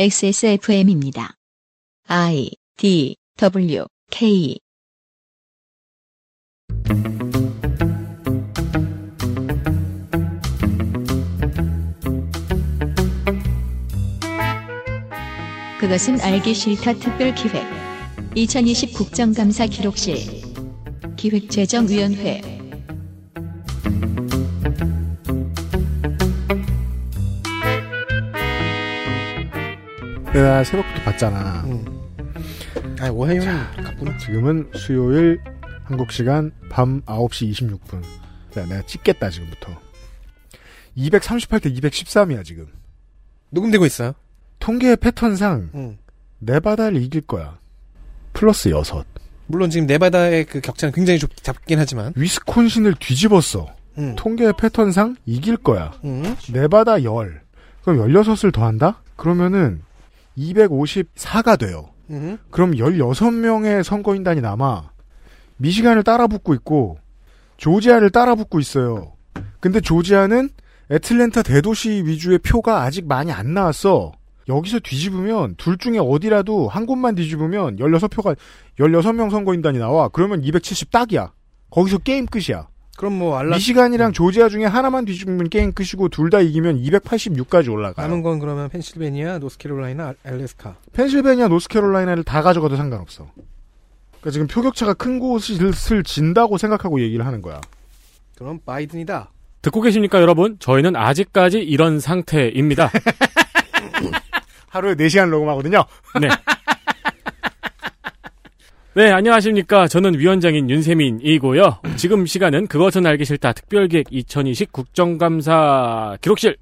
XSFM입니다. I D W K. 그것은 알기 싫다 특별 기획. 2020 국정감사 기록실. 기획재정위원회 내가 새벽부터 봤잖아. 음. 아, 오하이오는 갔구나. 지금은 수요일 한국 시간 밤 9시 26분. 자, 내가 찍겠다, 지금부터. 238대 213이야, 지금. 녹음되고 있어요. 통계 패턴상 음. 네바다를 이길 거야. 플러스 6. 물론 지금 네바다의 그 격차는 굉장히 좁, 작긴 하지만. 위스콘신을 뒤집었어. 음. 통계 패턴상 이길 거야. 음. 네바다 10. 그럼 16을 더한다? 그러면은 254가 돼요. 음. 그럼 16명의 선거인단이 남아 미시간을 따라붙고 있고 조지아를 따라붙고 있어요. 근데 조지아는 애틀랜타 대도시 위주의 표가 아직 많이 안 나왔어. 여기서 뒤집으면 둘 중에 어디라도 한 곳만 뒤집으면 16표가 16명 선거인단이 나와. 그러면 270 딱이야. 거기서 게임 끝이야. 그럼 뭐 알라 미시간이랑 조지아 중에 하나만 뒤집으면 게임 끝이고 둘 다 이기면 286까지 올라가요. 남은 건 그러면 펜실베니아, 노스캐롤라이나, 알래스카. 펜실베니아, 노스캐롤라이나를 다 가져가도 상관없어. 그러니까 지금 표격차가 큰 곳을 진다고 생각하고 얘기를 하는 거야. 그럼 바이든이다. 듣고 계십니까, 여러분? 저희는 아직까지 이런 상태입니다. 하루에 4시간 녹음하거든요. 네. 네, 안녕하십니까. 저는 위원장인 윤세민이고요. 지금 시간은 그것은 알기 싫다 특별기획 2020 국정감사 기록실.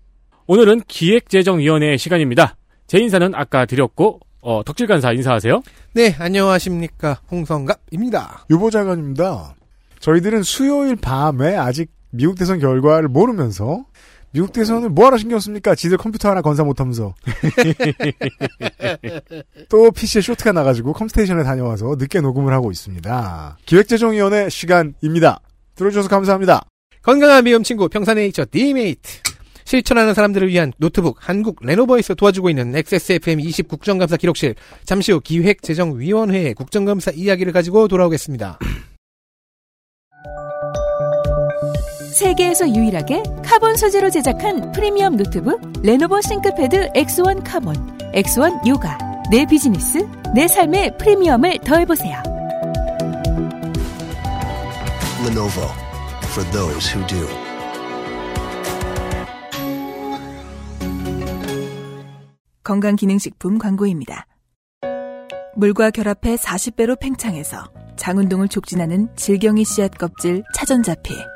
오늘은 기획재정위원회 시간입니다. 제 인사는 아까 드렸고, 어, 덕질간사 인사하세요. 네, 안녕하십니까. 홍성갑입니다. 유보자관입니다. 저희들은 수요일 밤에 아직 미국 대선 결과를 모르면서 미국 대선을 뭐하러 신경 씁니까? 지들 컴퓨터 하나 건사 못하면서. 또 PC에 쇼트가 나가지고 컴스테이션에 다녀와서 늦게 녹음을 하고 있습니다. 기획재정위원회 시간입니다. 들어주셔서 감사합니다. 건강한 비움 친구 평산네이처 디메이트. 실천하는 사람들을 위한 노트북 한국 레노버에서 도와주고 있는 XSFM 20 국정감사 기록실. 잠시 후 기획재정위원회의 국정감사 이야기를 가지고 돌아오겠습니다. 세계에서 유일하게 카본 소재로 제작한 프리미엄 노트북 레노버 싱크패드 X1 카본, X1 요가. 내 비즈니스, 내 삶의 프리미엄을 더해보세요. Lenovo for those who do. 건강기능식품 광고입니다. 물과 결합해 40배로 팽창해서 장운동을 촉진하는 질경이 씨앗 껍질 차전자피.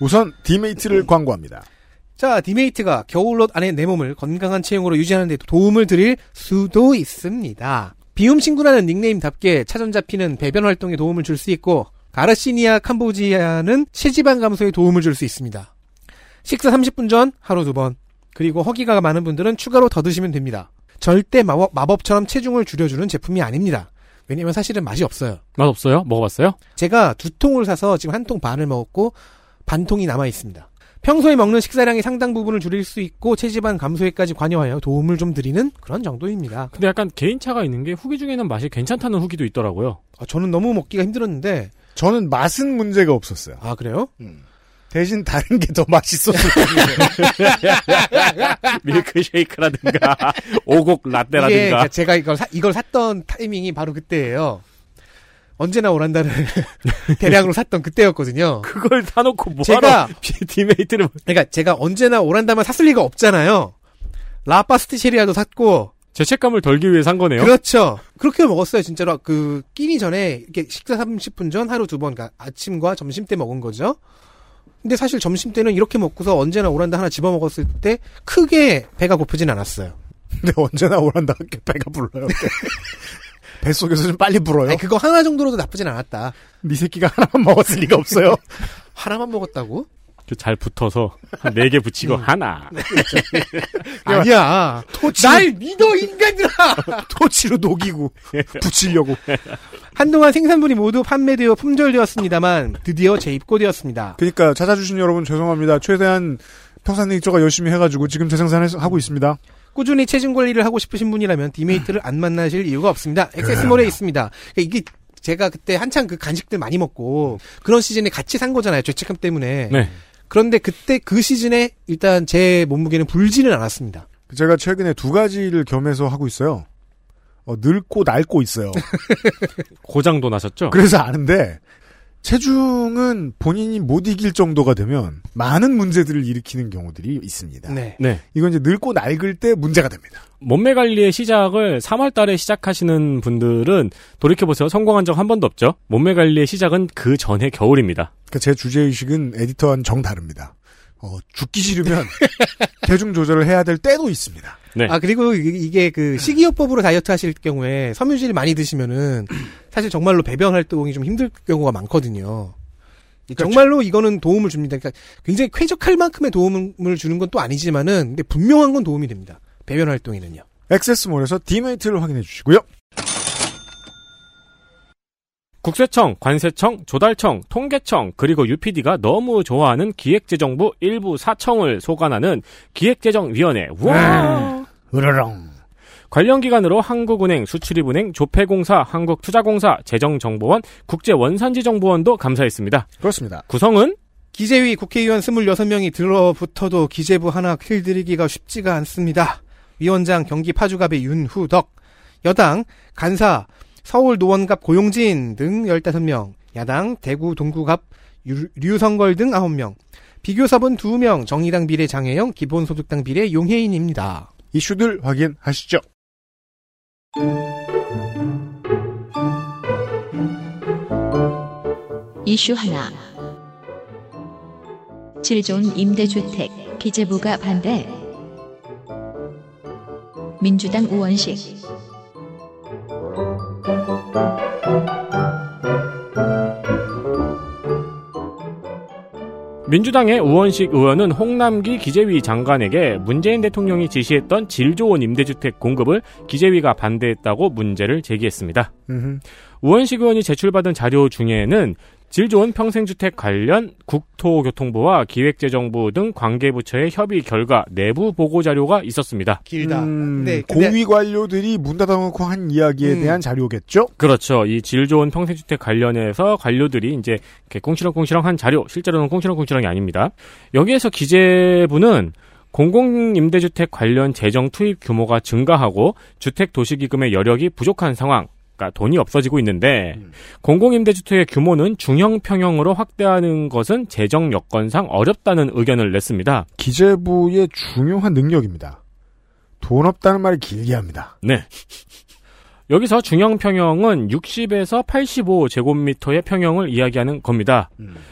우선 디메이트를 광고합니다. 자, 디메이트가 겨울옷 안에 내 몸을 건강한 체형으로 유지하는 데 도움을 드릴 수도 있습니다. 비움친구라는 닉네임답게 차전자피는 배변 활동에 도움을 줄 수 있고 가르시니아 캄보지아는 체지방 감소에 도움을 줄 수 있습니다. 식사 30분 전 하루 두 번, 그리고 허기가 많은 분들은 추가로 더 드시면 됩니다. 절대 마법, 마법처럼 체중을 줄여주는 제품이 아닙니다. 왜냐면 사실은 맛이 없어요. 맛 없어요? 먹어봤어요? 제가 두 통을 사서 지금 한 통 반을 먹었고 반 통이 남아 있습니다. 평소에 먹는 식사량의 상당 부분을 줄일 수 있고 체지방 감소에까지 관여하여 도움을 좀 드리는 그런 정도입니다. 근데 약간 개인차가 있는 게 후기 중에는 맛이 괜찮다는 후기도 있더라고요. 아, 저는 너무 먹기가 힘들었는데 저는 맛은 문제가 없었어요. 아 그래요? 대신 다른 게 더 맛있었어요. 밀크쉐이크라든가, 오곡 라떼라든가. 제가 이걸 사- 이걸 샀던 타이밍이 바로 그때예요. 언제나 오란다를 대량으로 샀던 그때였거든요. 그걸 사놓고 뭐하러 제가 디메이트를 그러니까 제가 언제나 오란다만 샀을 리가 없잖아요. 라파스티체리아도 샀고 죄책감을 덜기 위해 산 거네요. 그렇죠. 그렇게 먹었어요, 진짜로. 그, 끼니 전에, 이렇게 식사 30분 전 하루 두 번, 그러니까 아침과 점심 때 먹은 거죠. 근데 사실 점심 때는 이렇게 먹고서 언제나 오란다 하나 집어 먹었을 때 크게 배가 고프진 않았어요. 근데 언제나 오란다 함께 배가 불러요. 뱃속에서 좀 빨리 불어요. 아니, 그거 하나 정도로도 나쁘진 않았다. 네 새끼가 하나만 먹었을 리가 없어요. 하나만 먹었다고? 잘 붙어서 한 네 개 붙이고 하나. 아니야. 토치, 날 믿어 인간들아. 토치로 녹이고 붙이려고. 한동안 생산분이 모두 판매되어 품절되었습니다만 드디어 재입고되었습니다. 그러니까 찾아주신 여러분 죄송합니다. 최대한 평산네이처가 열심히 해가지고 지금 재생산하고 있습니다. 꾸준히 체중 관리를 하고 싶으신 분이라면 디메이트를 안 만나실 이유가 없습니다. 액세스몰에 있습니다. 그러니까 이게 제가 그때 한창 그 간식들 많이 먹고 그런 시즌에 같이 산 거잖아요. 죄책감 때문에. 네. 그런데 그때 그 시즌에 일단 제 몸무게는 불지는 않았습니다. 제가 최근에 두 가지를 겸해서 하고 있어요. 어, 늙고 낡고 있어요. 고장도 나셨죠? 그래서 아는데 체중은 본인이 못 이길 정도가 되면 많은 문제들을 일으키는 경우들이 있습니다. 네. 네. 이건 이제 늙고 낡을 때 문제가 됩니다. 몸매 관리의 시작을 3월 달에 시작하시는 분들은 돌이켜보세요. 성공한 적 한 번도 없죠? 몸매 관리의 시작은 그 전에 겨울입니다. 그러니까 제 주제의식은 에디터와는 정 다릅니다. 어, 죽기 싫으면 대중 조절을 해야 될 때도 있습니다. 네. 아 그리고 이- 이게 그 식이요법으로 다이어트 하실 경우에 섬유질 많이 드시면은 사실 정말로 배변 활동이 좀 힘들 경우가 많거든요. 정말로 이거는 도움을 줍니다. 그러니까 굉장히 쾌적할 만큼의 도움을 주는 건 또 아니지만은 근데 분명한 건 도움이 됩니다. 배변 활동에는요. 액세스몰에서 디메이트를 확인해 주시고요. 국세청, 관세청, 조달청, 통계청, 그리고 UPD가 너무 좋아하는 기획재정부 일부 사청을 소관하는 기획재정위원회. 와! 으르렁. 관련 기관으로 한국은행, 수출입은행, 조폐공사, 한국투자공사, 재정정보원, 국제원산지정보원도 감사했습니다. 그렇습니다. 구성은 기재위 국회의원 26명이 들어붙어도 기재부 하나 길들이기가 쉽지가 않습니다. 위원장 경기 파주갑의 윤후덕, 여당 간사 서울 노원갑 고용진 등 15명, 야당 대구 동구갑 유- 류성걸 등 9명, 비교섭은 2명, 정의당 비례 장혜영, 기본소득당 비례 용혜인입니다. 이슈들 확인하시죠. 이슈 하나. 질 좋은 임대주택 기재부가 반대. 민주당 우원식. 민주당의 우원식 의원은 홍남기 기재위 장관에게 문재인 대통령이 지시했던 질 좋은 임대주택 공급을 기재위가 반대했다고 문제를 제기했습니다. 음흠. 우원식 의원이 제출받은 자료 중에는 질 좋은 평생주택 관련 국토교통부와 기획재정부 등 관계부처의 협의 결과 내부 보고 자료가 있었습니다. 길다. 음, 네, 고위 관료들이 문 닫아놓고 한 이야기에 음. 대한 자료겠죠? 그렇죠. 이 질 좋은 평생주택 관련해서 관료들이 이제 이렇게 꽁시렁꽁시렁 한 자료, 실제로는 꽁시렁꽁시렁이 아닙니다. 여기에서 기재부는 공공임대주택 관련 재정 투입 규모가 증가하고 주택 도시기금의 여력이 부족한 상황, 그러니까 돈이 없어지고 있는데 음. 공공임대주택의 규모는 중형 평형으로 확대하는 것은 재정 여건상 어렵다는 의견을 냈습니다. 기재부의 중요한 능력입니다. 돈 없다는 말을 길게 합니다. 네. 여기서 중형 평형은 60에서 85 제곱미터의 평형을 이야기하는 겁니다.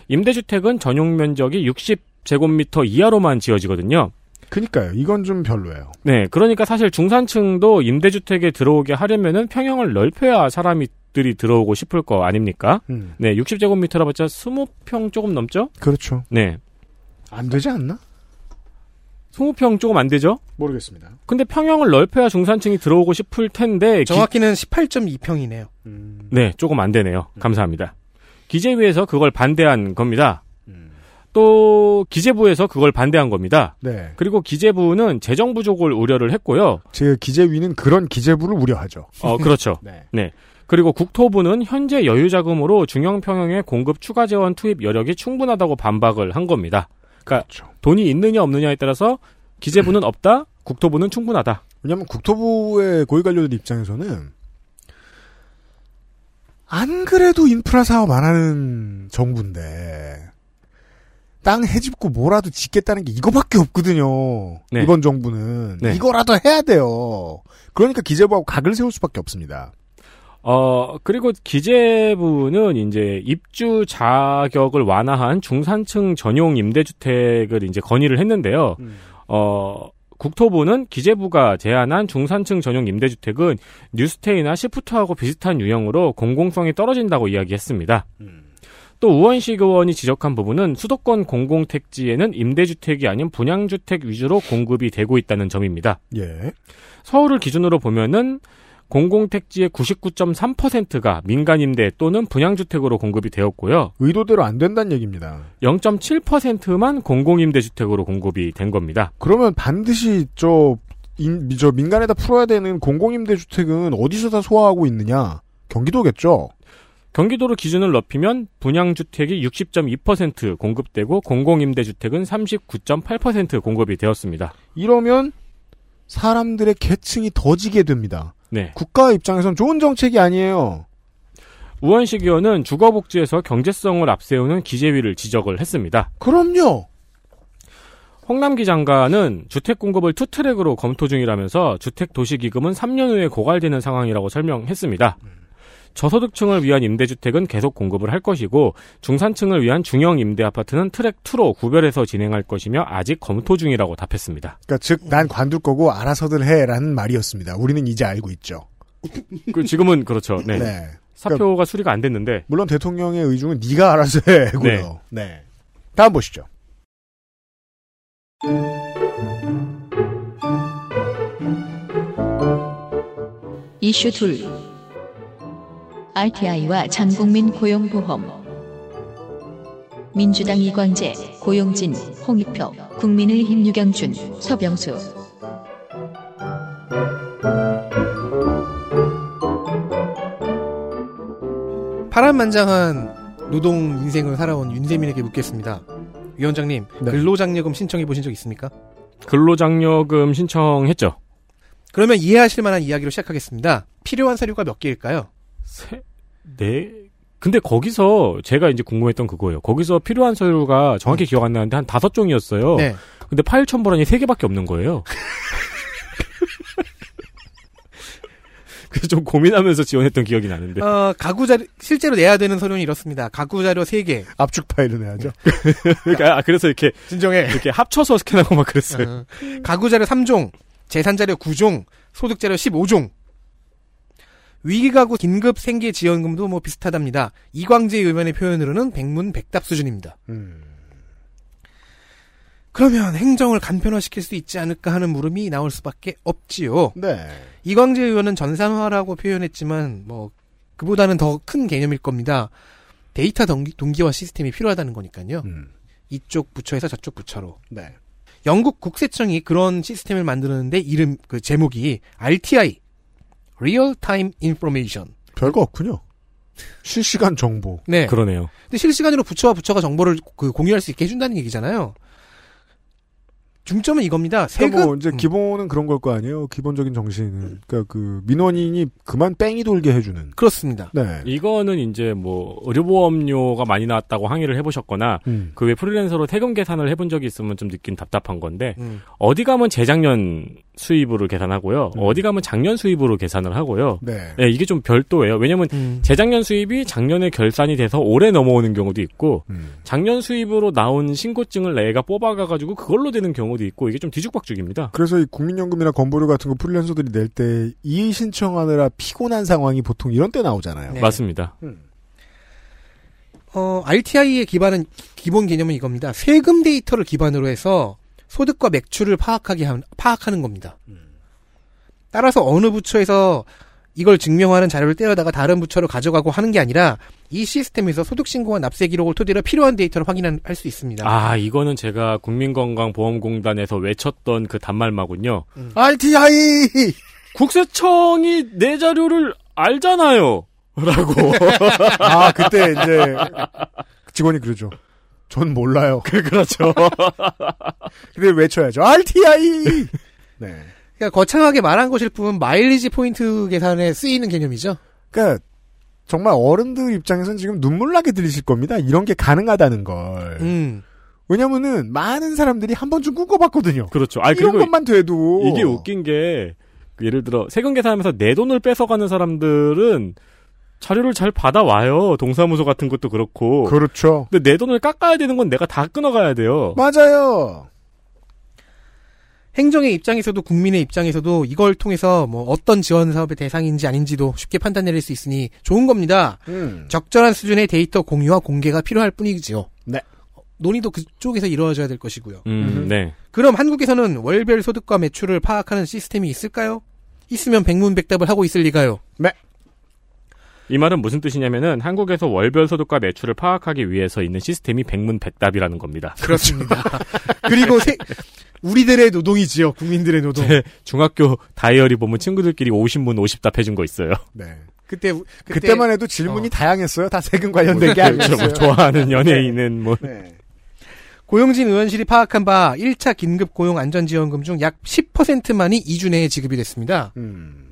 임대주택은 전용 면적이 60 제곱미터 이하로만 지어지거든요. 그니까요. 이건 좀 별로예요. 네, 그러니까 사실 중산층도 임대주택에 들어오게 하려면은 평형을 넓혀야 사람들이 들어오고 싶을 거 아닙니까? 음, 네, 60제곱미터라 봤자 20평 조금 넘죠? 그렇죠. 네. 안 되지 않나? 20평 조금 안 되죠? 모르겠습니다. 근데 평형을 넓혀야 중산층이 들어오고 싶을 텐데 기- 정확히는 18.2평이네요. 음, 네, 조금 안 되네요. 감사합니다. 기재위에서 그걸 반대한 겁니다. 음. 또 기재부에서 그걸 반대한 겁니다. 네. 그리고 기재부는 재정 부족을 우려를 했고요. 제 기재위는 그런 기재부를 우려하죠. 어, 그렇죠. 네. 그리고 국토부는 현재 여유 자금으로 중형 평형의 공급 추가 재원 투입 여력이 충분하다고 반박을 한 겁니다. 그러니까 그렇죠. 돈이 있느냐 없느냐에 따라서 기재부는 없다, 국토부는 충분하다. 왜냐하면 국토부의 고위 관료들 입장에서는 안 그래도 인프라 사업 안 하는 정부인데 땅 해집고 뭐라도 짓겠다는 게 이거밖에 없거든요. 네. 이번 정부는 네. 이거라도 해야 돼요. 그러니까 기재부하고 각을 세울 수밖에 없습니다. 어, 그리고 기재부는 이제 입주 자격을 완화한 중산층 전용 임대주택을 이제 건의를 했는데요. 어, 국토부는 기재부가 제안한 중산층 전용 임대주택은 뉴스테이나 시프트하고 비슷한 유형으로 공공성이 떨어진다고 이야기했습니다. 또 우원식 의원이 지적한 부분은 수도권 공공택지에는 임대주택이 아닌 분양주택 위주로 공급이 되고 있다는 점입니다. 예. 서울을 기준으로 보면은 공공택지의 99.3%가 민간임대 또는 분양주택으로 공급이 되었고요. 의도대로 안 된다는 얘기입니다. 0.7%만 공공임대주택으로 공급이 된 겁니다. 그러면 반드시 저, 인, 저 민간에다 풀어야 되는 공공임대주택은 어디서 다 소화하고 있느냐? 경기도겠죠? 경기도로 기준을 높이면 분양주택이 60.2% 공급되고 공공임대주택은 39.8% 공급이 되었습니다. 이러면 사람들의 계층이 더 지게 됩니다. 네. 국가 입장에선 좋은 정책이 아니에요. 우원식 의원은 주거복지에서 경제성을 앞세우는 기재위를 지적을 했습니다. 그럼요. 홍남기 장관은 주택 공급을 투트랙으로 검토 중이라면서 주택 도시기금은 3년 후에 고갈되는 상황이라고 설명했습니다. 저소득층을 위한 임대주택은 계속 공급을 할 것이고 중산층을 위한 중형 임대 아파트는 트랙 2로 구별해서 진행할 것이며 아직 검토 중이라고 답했습니다. 그러니까 즉 난 관둘 거고 알아서들 해라는 말이었습니다. 우리는 이제 알고 있죠. 그 지금은 그렇죠. 네. 네. 사표가 수리가 안 됐는데 물론 대통령의 의중은 네가 알아서 해고요. 네. 다음 보시죠. 이슈 둘 RTI와 전국민 고용보험 민주당 이광재, 고용진, 홍익표, 국민의힘 유경준, 서병수 파란만장한 노동 인생을 살아온 윤세민에게 묻겠습니다. 위원장님, 네. 근로장려금 신청해 보신 적 있습니까? 근로장려금 신청했죠. 그러면 이해하실 만한 이야기로 시작하겠습니다. 필요한 서류가 몇 개일까요? 세, 네. 근데 거기서 제가 이제 궁금했던 그거예요. 거기서 필요한 서류가 정확히 기억 안 나는데 한 다섯 종이었어요. 네. 근데 파일 첨부란이 세 개밖에 없는 거예요. 그래서 좀 고민하면서 지원했던 기억이 나는데. 어, 가구 자료, 실제로 내야 되는 서류는 이렇습니다. 가구 자료 3개. 압축 파일을 내야죠. 그러니까 아, 그래서 이렇게 진정해. 이렇게 합쳐서 스캔하고 막 그랬어요. 어, 가구 자료 3종, 재산 자료 9종, 소득 자료 15종. 위기가구 긴급 생계 지원금도 뭐 비슷하답니다. 이광재 의원의 표현으로는 백문백답 수준입니다. 음. 그러면 행정을 간편화시킬 수 있지 않을까 하는 물음이 나올 수밖에 없지요. 네. 이광재 의원은 전산화라고 표현했지만 뭐 그보다는 더 큰 개념일 겁니다. 데이터 동기, 동기화 시스템이 필요하다는 거니까요. 음. 이쪽 부처에서 저쪽 부처로. 네. 영국 국세청이 그런 시스템을 만드는데 이름 그 제목이 RTI Real Time Information. 별거 없군요. 실시간 정보. 네. 그러네요. 근데 실시간으로 부처와 부처가 정보를 그 공유할 수 있게 해준다는 얘기잖아요. 중점은 이겁니다. 세금 그러니까 뭐 이제 음. 기본은 그런 걸 거 아니에요. 기본적인 정신은. 그러니까 그 민원인이 그만 뺑이 돌게 해주는. 그렇습니다. 네. 이거는 이제 뭐 의료보험료가 많이 나왔다고 항의를 해보셨거나 음. 그외 프리랜서로 세금 계산을 해본 적이 있으면 좀 느낀 답답한 건데 음. 어디 가면 재작년 수입으로 계산하고요. 음. 어디 가면 작년 수입으로 계산을 하고요. 네. 네, 이게 좀 별도예요. 왜냐면 음. 재작년 수입이 작년에 결산이 돼서 올해 넘어오는 경우도 있고 음. 작년 수입으로 나온 신고증을 내가 뽑아가 가지고 그걸로 되는 경우도 있고 이게 좀 뒤죽박죽입니다. 그래서 이 국민연금이나 건보료 같은 거 프리랜서들이 낼 때 이의 신청하느라 피곤한 상황이 보통 이런 때 나오잖아요. 네. 맞습니다. 음. 어, RTI의 기반은 기본 개념은 이겁니다. 세금 데이터를 기반으로 해서 소득과 매출을 파악하게 한- 파악하는 겁니다. 따라서 어느 부처에서 이걸 증명하는 자료를 떼어다가 다른 부처로 가져가고 하는 게 아니라 이 시스템에서 소득 신고와 납세 기록을 토대로 필요한 데이터를 확인할 수 있습니다. 아 이거는 제가 국민건강보험공단에서 외쳤던 그 단말마군요. RTI! 국세청이 내 자료를 알잖아요. 라고. 아, 그때 이제 직원이 그러죠. 전 몰라요. 그렇죠. 근데 외쳐야죠. RTI! 네. 그러니까 거창하게 말한 것일 뿐 마일리지 포인트 계산에 쓰이는 개념이죠. 그러니까 정말 어른들 입장에선 지금 눈물 나게 들리실 겁니다. 이런 게 가능하다는 걸. 음. 왜냐면은 많은 사람들이 한 번쯤 꿈꿔봤거든요. 그렇죠. 아 이런 그리고 것만 돼도 이게 웃긴 게그 예를 들어 세금 계산하면서 내 돈을 뺏어가는 사람들은 자료를 잘 받아와요. 동사무소 같은 것도 그렇고. 그렇죠. 근데 내 돈을 깎아야 되는 건 내가 다 끊어가야 돼요. 맞아요. 행정의 입장에서도 국민의 입장에서도 이걸 통해서 뭐 어떤 지원 사업의 대상인지 아닌지도 쉽게 판단 내릴 수 있으니 좋은 겁니다. 음. 적절한 수준의 데이터 공유와 공개가 필요할 뿐이지요. 네. 어, 논의도 그쪽에서 이루어져야 될 것이고요. 음, 음. 네. 그럼 한국에서는 월별 소득과 매출을 파악하는 시스템이 있을까요? 있으면 백문백답을 하고 있을 리가요. 이 말은 무슨 뜻이냐면은 한국에서 월별 소득과 매출을 파악하기 위해서 있는 시스템이 백문백답이라는 겁니다. 그렇습니다. 그리고 세- 우리들의 노동이지요. 국민들의 노동. 제 중학교 다이어리 보면 친구들끼리 50문 50답 해준 거 있어요. 네. 그때 우- 그때 그때 만 해도 질문이 어. 다양했어요. 다 세금 관련된 게 그렇죠. 아니었어요. 뭐 좋아하는 연예인은 뭐 네. 고용진 의원실이 파악한 바 1차 긴급 고용 안전지원금 중 약 10%만이 2주 내에 지급이 됐습니다. 음.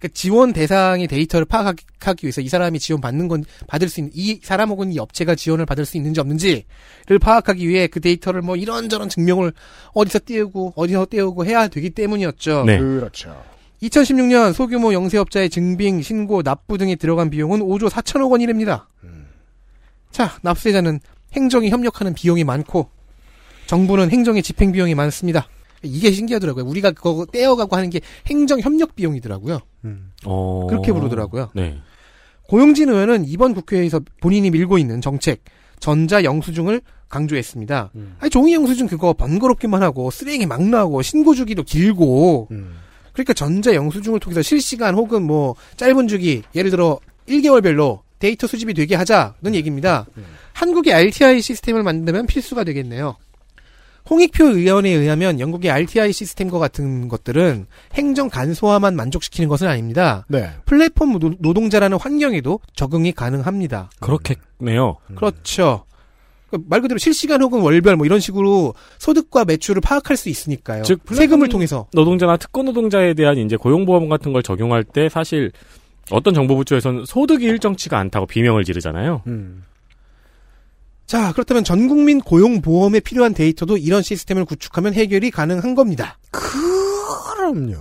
그러니까 지원 대상의 데이터를 파악하기 위해서 이 사람이 지원 받는 건 받을 수 있는 이 사람 혹은 이 업체가 지원을 받을 수 있는지 없는지를 파악하기 위해 그 데이터를 뭐 이런저런 증명을 어디서 띄우고 어디서 띄우고 해야 되기 때문이었죠. 네. 그렇죠. 2016년 소규모 영세업자의 증빙, 신고, 납부 등에 들어간 비용은 5조 4천억 원이랍니다. 음. 자, 납세자는 행정이 협력하는 비용이 많고 정부는 행정의 집행 비용이 많습니다. 이게 신기하더라고요. 우리가 그거 떼어가고 하는 게 행정 협력 비용이더라고요. 음. 어... 그렇게 부르더라고요. 네. 고용진 의원은 이번 국회에서 본인이 밀고 있는 정책 전자 영수증을 강조했습니다. 음. 아니 종이 영수증 그거 번거롭기만 하고 쓰레기 막 나오고 신고 주기도 길고 음. 그러니까 전자 영수증을 통해서 실시간 혹은 뭐 짧은 주기 예를 들어 1개월별로 데이터 수집이 되게 하자는 얘기입니다. 음. 한국의 RTI 시스템을 만들면 필수가 되겠네요. 홍익표 의원에 의하면 영국의 RTI 시스템과 같은 것들은 행정 간소화만 만족시키는 것은 아닙니다. 네. 플랫폼 노- 노동자라는 환경에도 적응이 가능합니다. 그렇겠네요. 그렇죠. 그말 그대로 실시간 혹은 월별 뭐 이런 식으로 소득과 매출을 파악할 수 있으니까요. 즉, 세금을 플랫폼- 통해서. 노동자나 특고 노동자에 대한 이제 고용보험 같은 걸 적용할 때 사실 어떤 정보부처에서는 소득이 일정치가 않다고 비명을 지르잖아요. 음. 자, 그렇다면 전 국민 고용 보험에 필요한 데이터도 이런 시스템을 구축하면 해결이 가능한 겁니다. 그럼요.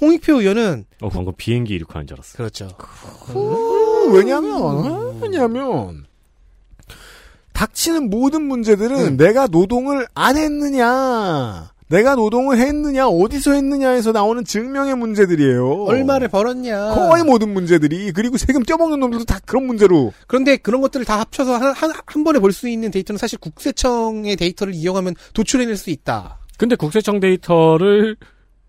홍익표 의원은 어, 방금 비행기 이륙하는 줄 알았어. 그렇죠. 어, 왜냐면, 왜냐면, 닥치는 모든 문제들은 음. 내가 노동을 안 했느냐, 내가 노동을 했느냐, 어디서 했느냐에서 나오는 증명의 문제들이에요. 얼마를 벌었냐. 거의 모든 문제들이, 그리고 세금 떼먹는 놈들도 다 그런 문제로. 그런데 그런 것들을 다 합쳐서 한, 한, 한 번에 볼 수 있는 데이터는 사실 국세청의 데이터를 이용하면 도출해낼 수 있다. 근데 국세청 데이터를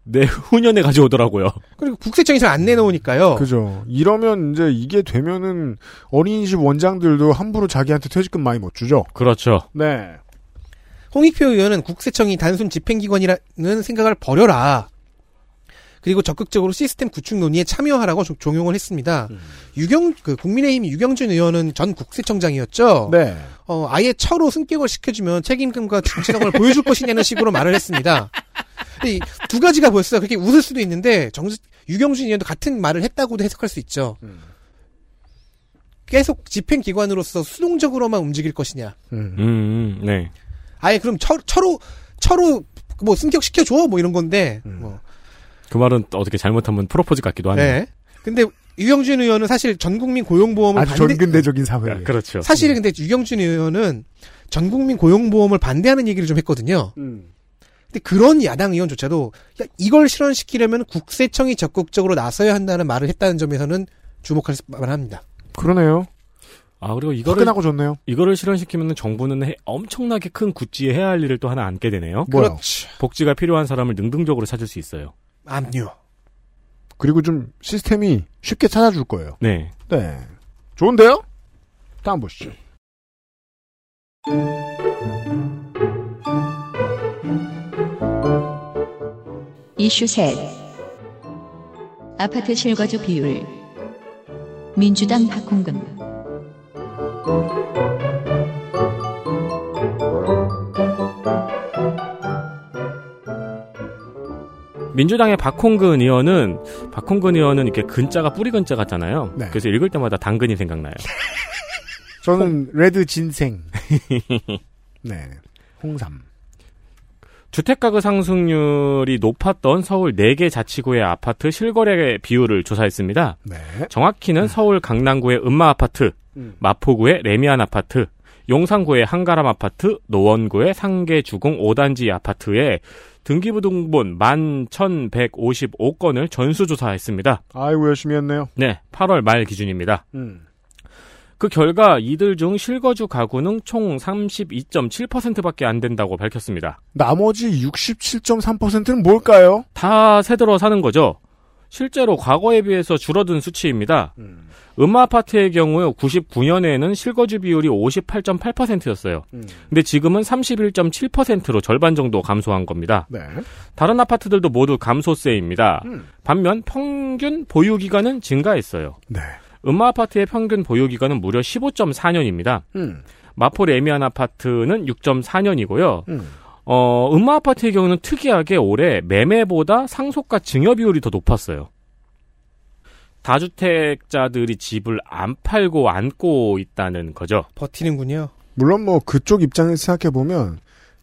내후년에 가져오더라고요. 그리고 국세청이 잘 안 내놓으니까요. 그죠. 이러면 이제 이게 되면은 어린이집 원장들도 함부로 자기한테 퇴직금 많이 못 주죠. 그렇죠. 네. 홍익표 의원은 국세청이 단순 집행기관이라는 생각을 버려라. 그리고 적극적으로 시스템 구축 논의에 참여하라고 조- 종용을 했습니다. 유경 그 국민의힘 유경준 의원은 전 국세청장이었죠. 네. 어, 아예 처로 승격을 시켜주면 책임감과 정체성을 보여줄 것이냐는 식으로 말을 했습니다. 이두 가지가 보였어요. 그렇게 웃을 수도 있는데 정 유경준 의원도 같은 말을 했다고도 해석할 수 있죠. 음. 계속 집행기관으로서 수동적으로만 움직일 것이냐. 음. 음, 음, 네. 아예 그럼 처, 처로 처로 뭐 승격 시켜 줘 뭐 이런 건데. 음. 뭐. 그 말은 어떻게 잘못하면 프로포즈 같기도 하네요. 네. 근데 유경준 의원은 사실 전국민 고용보험을 아주 반대. 전근대적인 사회. 아, 그렇죠. 사실은 근데 유경준 의원은 전국민 고용보험을 반대하는 얘기를 좀 했거든요. 음. 근데 그런 야당 의원조차도 야, 이걸 실현시키려면 국세청이 적극적으로 나서야 한다는 말을 했다는 점에서는 주목할 만합니다. 그러네요. 아, 그리고 이거를, 화끈하고 좋네요. 이거를 실현시키면 정부는 해- 엄청나게 큰 구찌에 해야 할 일을 또 하나 안게 되네요. 뭐요? 그렇죠. 복지가 필요한 사람을 능동적으로 찾을 수 있어요. 압류. 그리고 좀 시스템이 쉽게 찾아줄 거예요. 네. 네. 좋은데요? 다음 보시죠. 이슈 셋 아파트 실거주 비율 민주당 박홍근 민주당의 박홍근 의원은 박홍근 의원은 이렇게 근자가 뿌리 근자 같잖아요. 네. 그래서 읽을 때마다 당근이 생각나요. 저는 red ginseng. 네. 홍삼. 주택가격 상승률이 높았던 서울 4개 자치구의 아파트 실거래 비율을 조사했습니다. 네. 정확히는 서울 강남구의 은마 아파트, 음. 마포구의 래미안 아파트, 용산구의 한가람 아파트, 노원구의 상계 주공 5단지 아파트에 등기부등본 11,155건을 전수조사했습니다. 아이고 열심히 했네요. 네, 8월 말 기준입니다. 음. 그 결과 이들 중 실거주 가구는 총 32.7%밖에 안 된다고 밝혔습니다. 나머지 67.3%는 뭘까요? 다 새들어 사는 거죠. 실제로 과거에 비해서 줄어든 수치입니다. 음마 아파트의 경우 99년에는 실거주 비율이 58.8%였어요. 음. 근데 지금은 31.7%로 절반 정도 감소한 겁니다. 네. 다른 아파트들도 모두 감소세입니다. 음. 반면 평균 보유 기간은 증가했어요. 네. 음마 아파트의 평균 보유 기간은 무려 15.4년입니다. 음. 마포 레미안 아파트는 6.4년이고요. 음. 어, 음마 아파트의 경우는 특이하게 올해 매매보다 상속가 증여 비율이 더 높았어요. 다주택자들이 집을 안 팔고 안고 있다는 거죠. 버티는군요. 물론 뭐 그쪽 입장에서 생각해 보면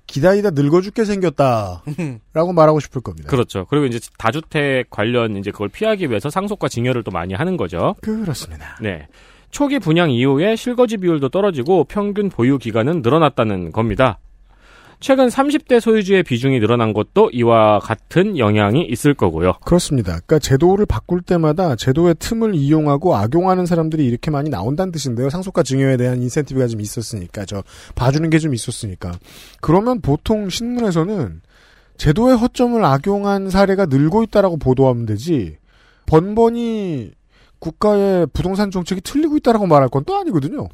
기다리다 늙어 죽게 생겼다라고 말하고 싶을 겁니다. 그렇죠. 그리고 이제 다주택 관련 이제 그걸 피하기 위해서 상속과 증여를 또 많이 하는 거죠. 그렇습니다. 네. 초기 분양 이후에 실거주 비율도 떨어지고 평균 보유 기간은 늘어났다는 겁니다. 최근 30대 소유주의 비중이 늘어난 것도 이와 같은 영향이 있을 거고요. 그렇습니다. 그러니까 제도를 바꿀 때마다 제도의 틈을 이용하고 악용하는 사람들이 이렇게 많이 나온다는 뜻인데요. 상속과 증여에 대한 인센티브가 좀 있었으니까 저 봐주는 게 좀 있었으니까. 그러면 보통 신문에서는 제도의 허점을 악용한 사례가 늘고 있다라고 보도하면 되지. 번번이 국가의 부동산 정책이 틀리고 있다라고 말할 건 또 아니거든요.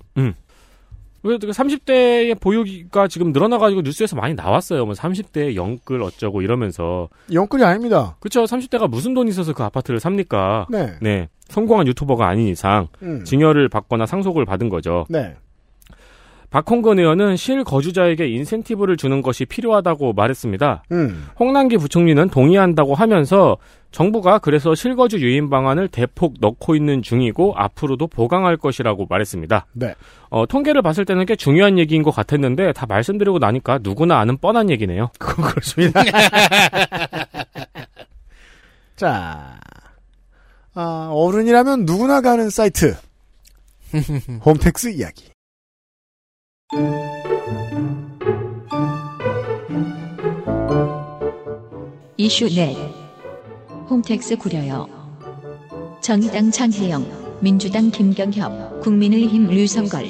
왜 30대의 보유가 지금 늘어나가지고 뉴스에서 많이 나왔어요. 뭐 30대 영끌 어쩌고 이러면서. 영끌이 아닙니다. 그쵸. 30대가 무슨 돈 있어서 그 아파트를 삽니까? 네. 네. 성공한 유튜버가 아닌 이상 음. 증여를 받거나 상속을 받은 거죠. 네. 박홍근 의원은 실거주자에게 인센티브를 주는 것이 필요하다고 말했습니다. 음. 홍남기 부총리는 동의한다고 하면서 정부가 그래서 실거주 유인 방안을 대폭 넣고 있는 중이고 앞으로도 보강할 것이라고 말했습니다. 네. 어, 통계를 봤을 때는 꽤 중요한 얘기인 것 같았는데 다 말씀드리고 나니까 누구나 아는 뻔한 얘기네요. 그건 그렇습니다. 자, 아, 어른이라면 누구나 가는 사이트. 홈택스 이야기. 이슈 넷 홈택스 구려요. 정의당 장혜영, 민주당 김경협, 국민의힘 류성걸.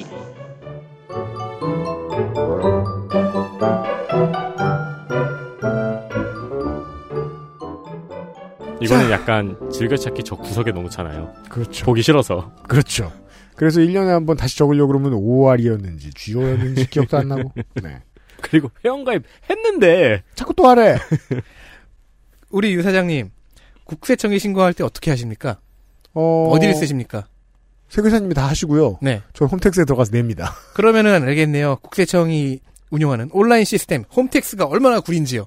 이거는 약간 즐겨찾기 저 구석에 넣어놓잖아요. 그렇죠. 보기 싫어서. 그렇죠. 그래서 1년에 한 번 다시 적으려고 그러면 5월이었는지 G호였는지 기억도 안 나고. 네. 그리고 회원가입 했는데 자꾸 또 하래. 우리 유 사장님 국세청에 신고할 때 어떻게 하십니까? 어, 어디를 쓰십니까? 세계사님이 다 하시고요. 네. 저 홈택스에 들어가서 냅니다. 그러면은 알겠네요. 국세청이 운영하는 온라인 시스템 홈택스가 얼마나 구린지요.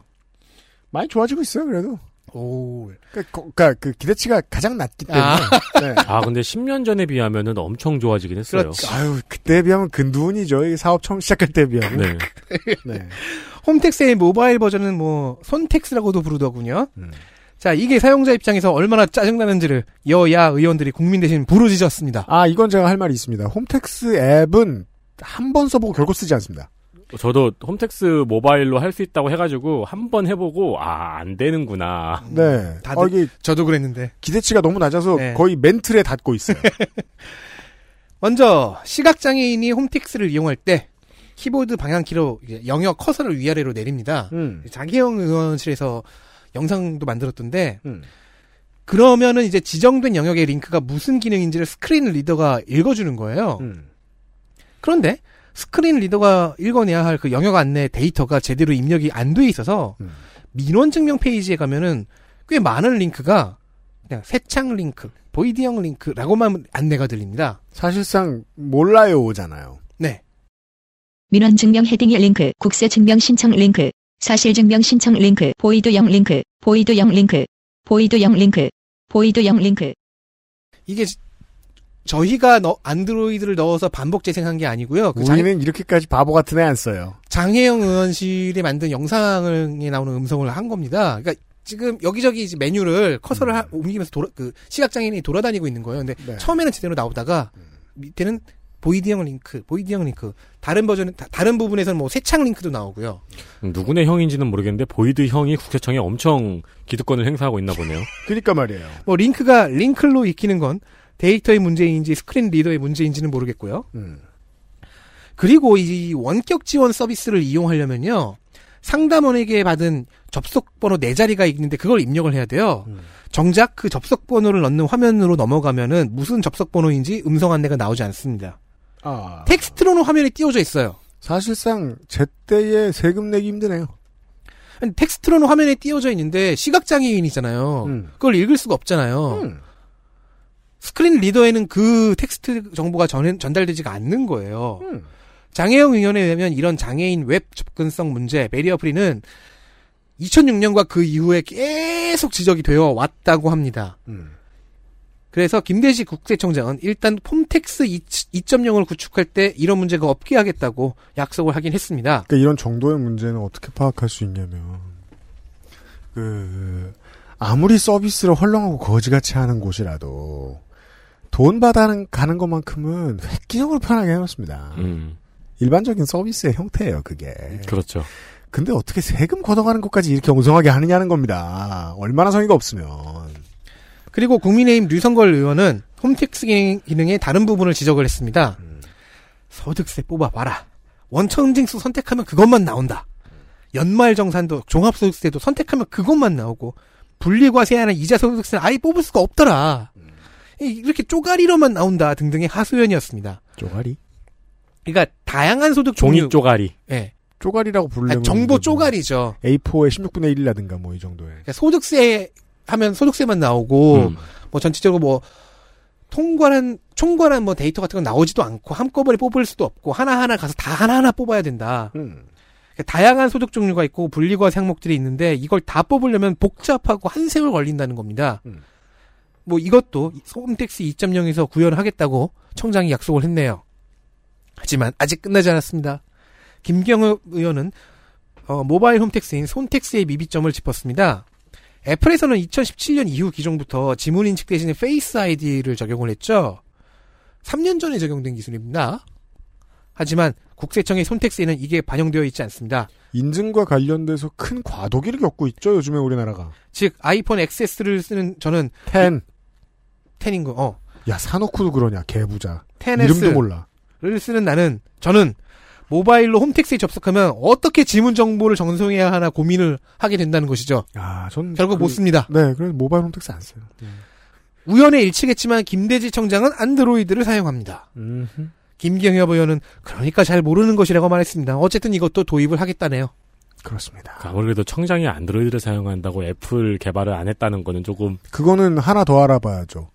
많이 좋아지고 있어요, 그래도. 오. 그러니까, 거- 그러니까 그 기대치가 가장 낮기 때문에. 아. 네. 아 근데 10년 전에 비하면은 엄청 좋아지긴 했어요. 그렇죠. 아유, 그때에 비하면 근두운이죠. 이 사업 처음 시작할 때에 비하면. 네. 네. 홈택스의 모바일 버전은 뭐 손택스라고도 부르더군요. 음. 자, 이게 사용자 입장에서 얼마나 짜증나는지를 여야 의원들이 국민 대신 부르짖었습니다. 아, 이건 제가 할 말이 있습니다. 홈택스 앱은 한 번 써보고 결코 쓰지 않습니다. 저도 홈택스 모바일로 할 수 있다고 해가지고 한 번 해보고 아 안 되는구나. 네. 다들- 어, 이게 저도 그랬는데. 기대치가 너무 낮아서 네. 거의 맨틀에 닿고 있어요. 먼저 시각장애인이 홈택스를 이용할 때 키보드 방향키로 영역 커서를 위아래로 내립니다. 음. 장혜영 의원실에서 영상도 만들었던데 음. 그러면은 이제 지정된 영역의 링크가 무슨 기능인지를 screen reader가 읽어주는 거예요. 음. 그런데 스크린 리더가 읽어내야 할 그 영역 안내 데이터가 제대로 입력이 안 돼 있어서 음. 민원 증명 페이지에 가면은 꽤 많은 링크가 그냥 새창 링크, void형 링크라고만 안내가 들립니다. 사실상 몰라요 오잖아요. 네. 민원 증명 헤딩 링크, 국세 증명 신청 링크, 사실 증명 신청 링크, 보이드형 링크, 보이드형 링크, 보이드형 링크, 보이드형 링크. 이게 지- 저희가 너- 안드로이드를 넣어서 반복 재생한 게 아니고요. 그 장, 우리는 이렇게까지 바보 같은 애 안 써요. 장혜영 의원실이 만든 영상에 나오는 음성을 한 겁니다. 그러니까 지금 여기저기 이제 메뉴를 커서를 하- 옮기면서 돌아, 그 시각장애인이 돌아다니고 있는 거예요. 근데 네. 처음에는 제대로 나오다가 밑에는 void형 링크, void형 링크. 다른 버전, 다, 다른 부분에서는 뭐 새창 링크도 나오고요. 누구네 형인지는 모르겠는데 void 형이 국세청에 엄청 기득권을 행사하고 있나 보네요. 그러니까 말이에요. 뭐 링크가 링클로 읽히는 건 데이터의 문제인지 스크린 리더의 문제인지는 모르겠고요. 음. 그리고 이 원격 지원 서비스를 이용하려면요. 상담원에게 받은 접속 번호 네 자리가 있는데 그걸 입력을 해야 돼요. 음. 정작 그 접속 번호를 넣는 화면으로 넘어가면은 무슨 접속 번호인지 음성 안내가 나오지 않습니다. 아. 텍스트로는 화면에 띄워져 있어요. 사실상 제때에 세금 내기 힘드네요. 텍스트로는 화면에 띄워져 있는데 시각장애인이잖아요. 음. 그걸 읽을 수가 없잖아요. 음. 스크린 리더에는 그 텍스트 정보가 전, 전달되지가 않는 거예요. 음. 장혜영 의원에 의하면 이런 장애인 웹 접근성 문제, barrier free는 2006년과 그 이후에 계속 지적이 되어 왔다고 합니다. 음. 그래서 김대지 국세청장은 일단 홈택스 2.0을 구축할 때 이런 문제가 없게 하겠다고 약속을 하긴 했습니다. 그러니까 이런 정도의 문제는 어떻게 파악할 수 있냐면 그 아무리 서비스를 헐렁하고 거지같이 하는 곳이라도 돈 받아는 가는 것만큼은 획기적으로 편하게 해놨습니다. 음, 일반적인 서비스의 형태예요, 그게. 그렇죠. 근데 어떻게 세금 걷어가는 것까지 이렇게 엉성하게 하느냐는 겁니다. 얼마나 성의가 없으면. 그리고 국민의힘 류성걸 의원은 홈택스 기능- 기능의 다른 부분을 지적을 했습니다. 소득세 뽑아봐라. 원천징수 선택하면 그것만 나온다. 연말정산도 종합소득세도 선택하면 그것만 나오고 분리과세하는 이자소득세는 아예 뽑을 수가 없더라. 이- 이렇게 쪼가리로만 나온다 등등의 하소연이었습니다. 쪼가리? 그러니까 다양한 소득 종이 종류, 쪼가리. 예, 쪼가리라고 부르려면 아니, 정보 뭐 쪼가리죠. A4의 16분의 1이라든가 뭐 이 정도에. 그러니까 소득세 하면 소득세만 나오고 음. 뭐 전체적으로 뭐 통괄한 총괄한 뭐 데이터 같은 건 나오지도 않고 한꺼번에 뽑을 수도 없고 하나하나 가서 다 하나하나 뽑아야 된다. 음. 그러니까 다양한 소득 종류가 있고 분리과세 항목들이 있는데 이걸 다 뽑으려면 복잡하고 한 세월 걸린다는 겁니다. 음. 뭐 이것도 홈택스 2.0에서 구현하겠다고 청장이 약속을 했네요. 하지만 아직 끝나지 않았습니다. 김경호 의원은 어, 모바일 홈택스인 손택스의 미비점을 짚었습니다. 애플에서는 2017년 이후 기종부터 지문 인식 대신에 Face ID를 적용을 했죠. 3년 전에 적용된 기술입니다. 하지만 국세청의 손택스에는 이게 반영되어 있지 않습니다. 인증과 관련돼서 큰 과도기를 겪고 있죠, 요즘에 우리나라가. 즉 아이폰 XS를 쓰는 저는 10. 10인 거, 어, 야, 사놓고도 그러냐, 개부자. 10S 이름도 몰라. 를 쓰는 나는 저는 모바일로 홈택스에 접속하면 어떻게 지문 정보를 전송해야 하나 고민을 하게 된다는 것이죠. 아, 전. 결국 그- 못 씁니다. 네, 그래서 모바일 홈택스 안 써요. 우연의 일치겠지만 김대지 청장은 안드로이드를 사용합니다. 음흠. 김경협 의원은 그러니까 잘 모르는 것이라고 말했습니다. 어쨌든 이것도 도입을 하겠다네요. 그렇습니다. 아무래도 청장이 안드로이드를 사용한다고 애플 개발을 안 했다는 거는 조금 그거는 하나 더 알아봐야죠.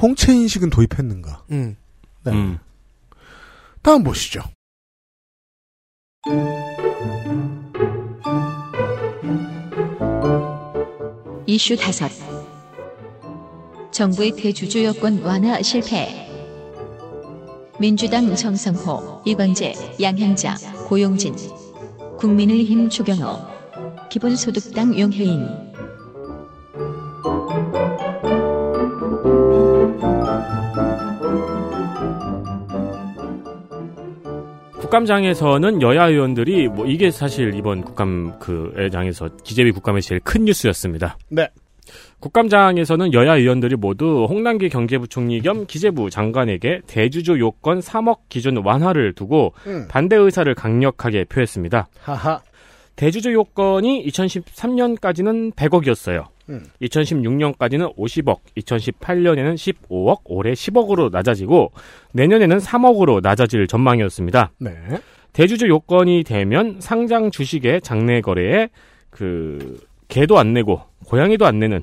홍채 인식은 도입했는가? 음. 네. 음. 다음 보시죠. 이슈 다섯. 정부의 대주주 여권 완화 실패. 민주당 정성호, 이광재, 양현자, 고용진. 국민의힘 추경호. 기본소득당 용혜인. 국감장에서는 여야 의원들이 뭐 이게 사실 이번 국감 그장에서 기재위 국감의 제일 큰 뉴스였습니다. 네. 국감장에서는 여야 의원들이 모두 홍남기 경제부총리 겸 기재부 장관에게 대주주 요건 3억 기준 완화를 두고 음. 반대 의사를 강력하게 표했습니다. 하하. 대주주 요건이 2013년까지는 100억이었어요. 음. 2016년까지는 50억, 2018년에는 15억, 올해 10억으로 낮아지고 내년에는 3억으로 낮아질 전망이었습니다. 네. 대주주 요건이 되면 상장 주식의 장내 거래에 그 개도 안 내고 고양이도 안 내는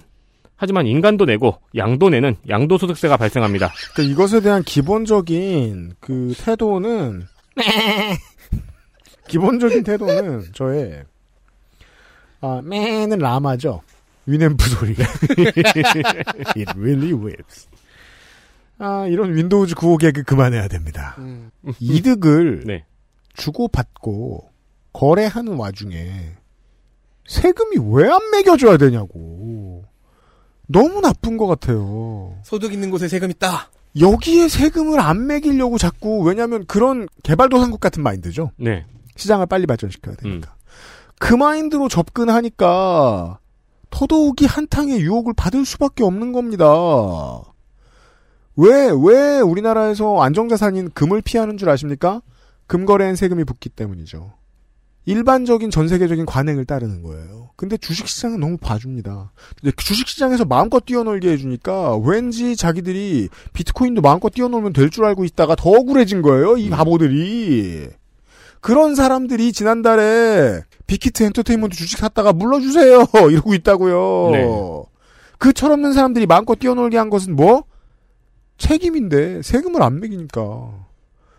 하지만 인간도 내고 양도 내는 양도소득세가 발생합니다. 그러니까 이것에 대한 기본적인 그 태도는 기본적인 태도는 저의 아 맨은 라마죠. 위넴프 소리. It really whips. 아 이런 윈도우즈 9호 개그 그만해야 됩니다. 음. 이득을 네. 주고받고 거래하는 와중에 세금이 왜 안 매겨줘야 되냐고. 너무 나쁜 것 같아요. 소득 있는 곳에 세금 있다. 여기에 세금을 안 매기려고 자꾸 왜냐하면 그런 개발도상국 같은 마인드죠. 네. 시장을 빨리 발전시켜야 되니까. 그 마인드로 접근하니까 더더욱이 한탕의 유혹을 받을 수밖에 없는 겁니다. 왜, 왜 우리나라에서 안정자산인 금을 피하는 줄 아십니까? 금거래엔 세금이 붙기 때문이죠. 일반적인 전 세계적인 관행을 따르는 거예요. 근데 주식시장은 너무 봐줍니다. 근데 주식시장에서 마음껏 뛰어놀게 해주니까 왠지 자기들이 비트코인도 마음껏 뛰어놀면 될 줄 알고 있다가 더 억울해진 거예요. 이 바보들이. 그런 사람들이 지난달에 빅히트 엔터테인먼트 주식 샀다가 물러주세요. 이러고 있다고요. 네. 그 철없는 사람들이 마음껏 뛰어놀게 한 것은 뭐? 책임인데 세금을 안 매기니까.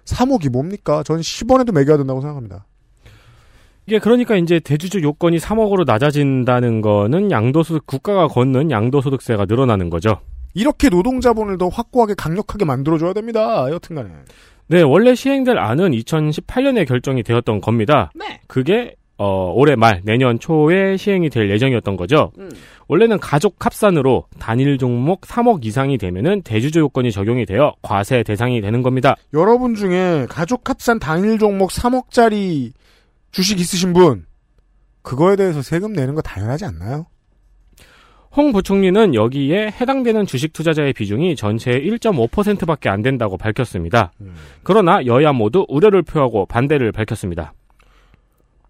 3억이 뭡니까? 전 10원에도 매겨야 된다고 생각합니다. 이게 그러니까 이제 대주주 요건이 3억으로 낮아진다는 거는 양도소득 국가가 걷는 양도소득세가 늘어나는 거죠. 이렇게 노동자본을 더 확고하게 강력하게 만들어줘야 됩니다. 여튼간에. 네, 원래 시행될 안은 2018년에 결정이 되었던 겁니다. 네. 그게 어, 올해 말 내년 초에 시행이 될 예정이었던 거죠. 음. 원래는 가족 합산으로 단일 종목 3억 이상이 되면은 대주주 요건이 적용이 되어 과세 대상이 되는 겁니다. 여러분 중에 가족 합산 단일 종목 3억짜리 주식 있으신 분, 그거에 대해서 세금 내는 거 당연하지 않나요? 홍 부총리는 여기에 해당되는 주식 투자자의 비중이 전체의 1.5%밖에 안 된다고 밝혔습니다. 음. 그러나 여야 모두 우려를 표하고 반대를 밝혔습니다.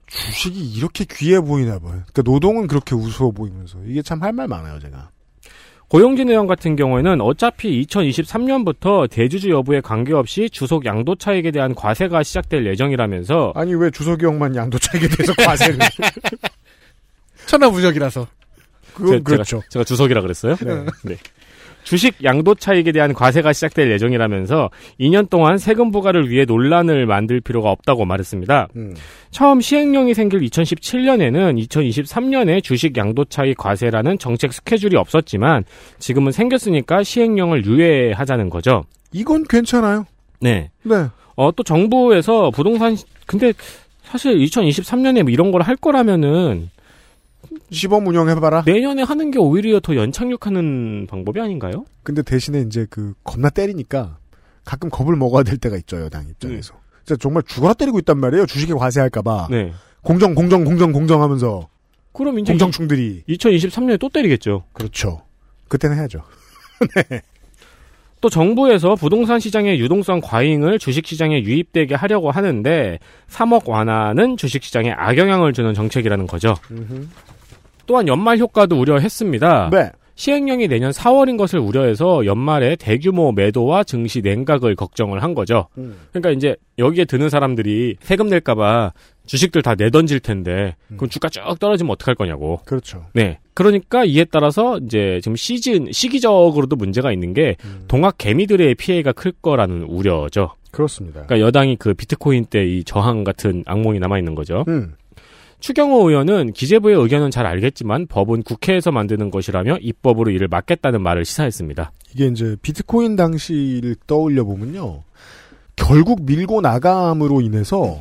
주식이 이렇게 귀해 보이나 봐요. 그러니까 노동은 그렇게 우스워 보이면서 이게 참 할 말 많아요, 제가. 고용진 의원 같은 경우에는 어차피 2023년부터 대주주 여부에 관계없이 주속 양도 차익에 대한 과세가 시작될 예정이라면서 아니 왜 주석이 형만 양도 차익에 대해서 과세를? 천하무적이라서. 그건 제- 그렇죠. 제가, 제가 주석이라 그랬어요? 네. 주식 양도 차익에 대한 과세가 시작될 예정이라면서 2년 동안 세금 부과를 위해 논란을 만들 필요가 없다고 말했습니다. 음. 처음 시행령이 생길 2017년에는 2023년에 주식 양도 차익 과세라는 정책 스케줄이 없었지만 지금은 생겼으니까 시행령을 유예하자는 거죠. 이건 괜찮아요. 네. 네. 어, 또 정부에서 부동산, 시- 근데 사실 2023년에 뭐 이런 걸 할 거라면은 시범 운영해봐라. 내년에 하는 게 오히려 더 연착륙하는 방법이 아닌가요? 근데 대신에 이제 그 겁나 때리니까 가끔 겁을 먹어야 될 때가 있죠 여당 입장에서. 진짜 정말 죽어라 때리고 있단 말이에요. 주식에 과세할까봐. 네. 공정 공정 공정 공정하면서 그럼 이제 공정충들이 2023년에 또 때리겠죠. 그렇죠. 그때는 해야죠. 또 정부에서 부동산 시장의 유동성 과잉을 주식 시장에 유입되게 하려고 하는데 3억 완화는 주식 시장에 악영향을 주는 정책이라는 거죠. 또한 연말 효과도 우려했습니다. 네. 시행령이 내년 4월인 것을 우려해서 연말에 대규모 매도와 증시 냉각을 걱정을 한 거죠. 음. 그러니까 이제 여기에 드는 사람들이 세금 낼까봐 주식들 다 내던질 텐데 그럼 주가 쭉 떨어지면 어떡할 거냐고. 그렇죠. 네. 그러니까 이에 따라서 이제 지금 시즌 시기적으로도 문제가 있는 게 음. 동학 개미들의 피해가 클 거라는 우려죠. 그렇습니다. 그러니까 여당이 그 비트코인 때 이 저항 같은 악몽이 남아 있는 거죠. 음. 추경호 의원은 기재부의 의견은 잘 알겠지만 법은 국회에서 만드는 것이라며 입법으로 이를 막겠다는 말을 시사했습니다. 이게 이제 비트코인 당시를 떠올려 보면요. 결국 밀고 나감으로 인해서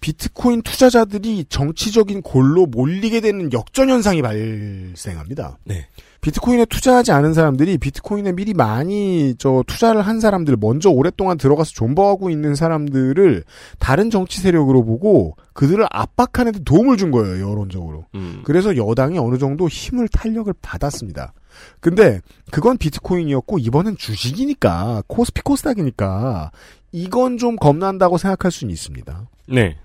비트코인 투자자들이 정치적인 골로 몰리게 되는 역전 현상이 발생합니다. 네. 비트코인에 투자하지 않은 사람들이 비트코인에 미리 많이 저 투자를 한 사람들 먼저 오랫동안 들어가서 존버하고 있는 사람들을 다른 정치 세력으로 보고 그들을 압박하는 데 도움을 준 거예요, 여론적으로. 음. 그래서 여당이 어느 정도 힘을 탄력을 받았습니다. 근데 그건 비트코인이었고 이번엔 주식이니까 코스피 코스닥이니까 이건 좀 겁난다고 생각할 수는 있습니다. 네.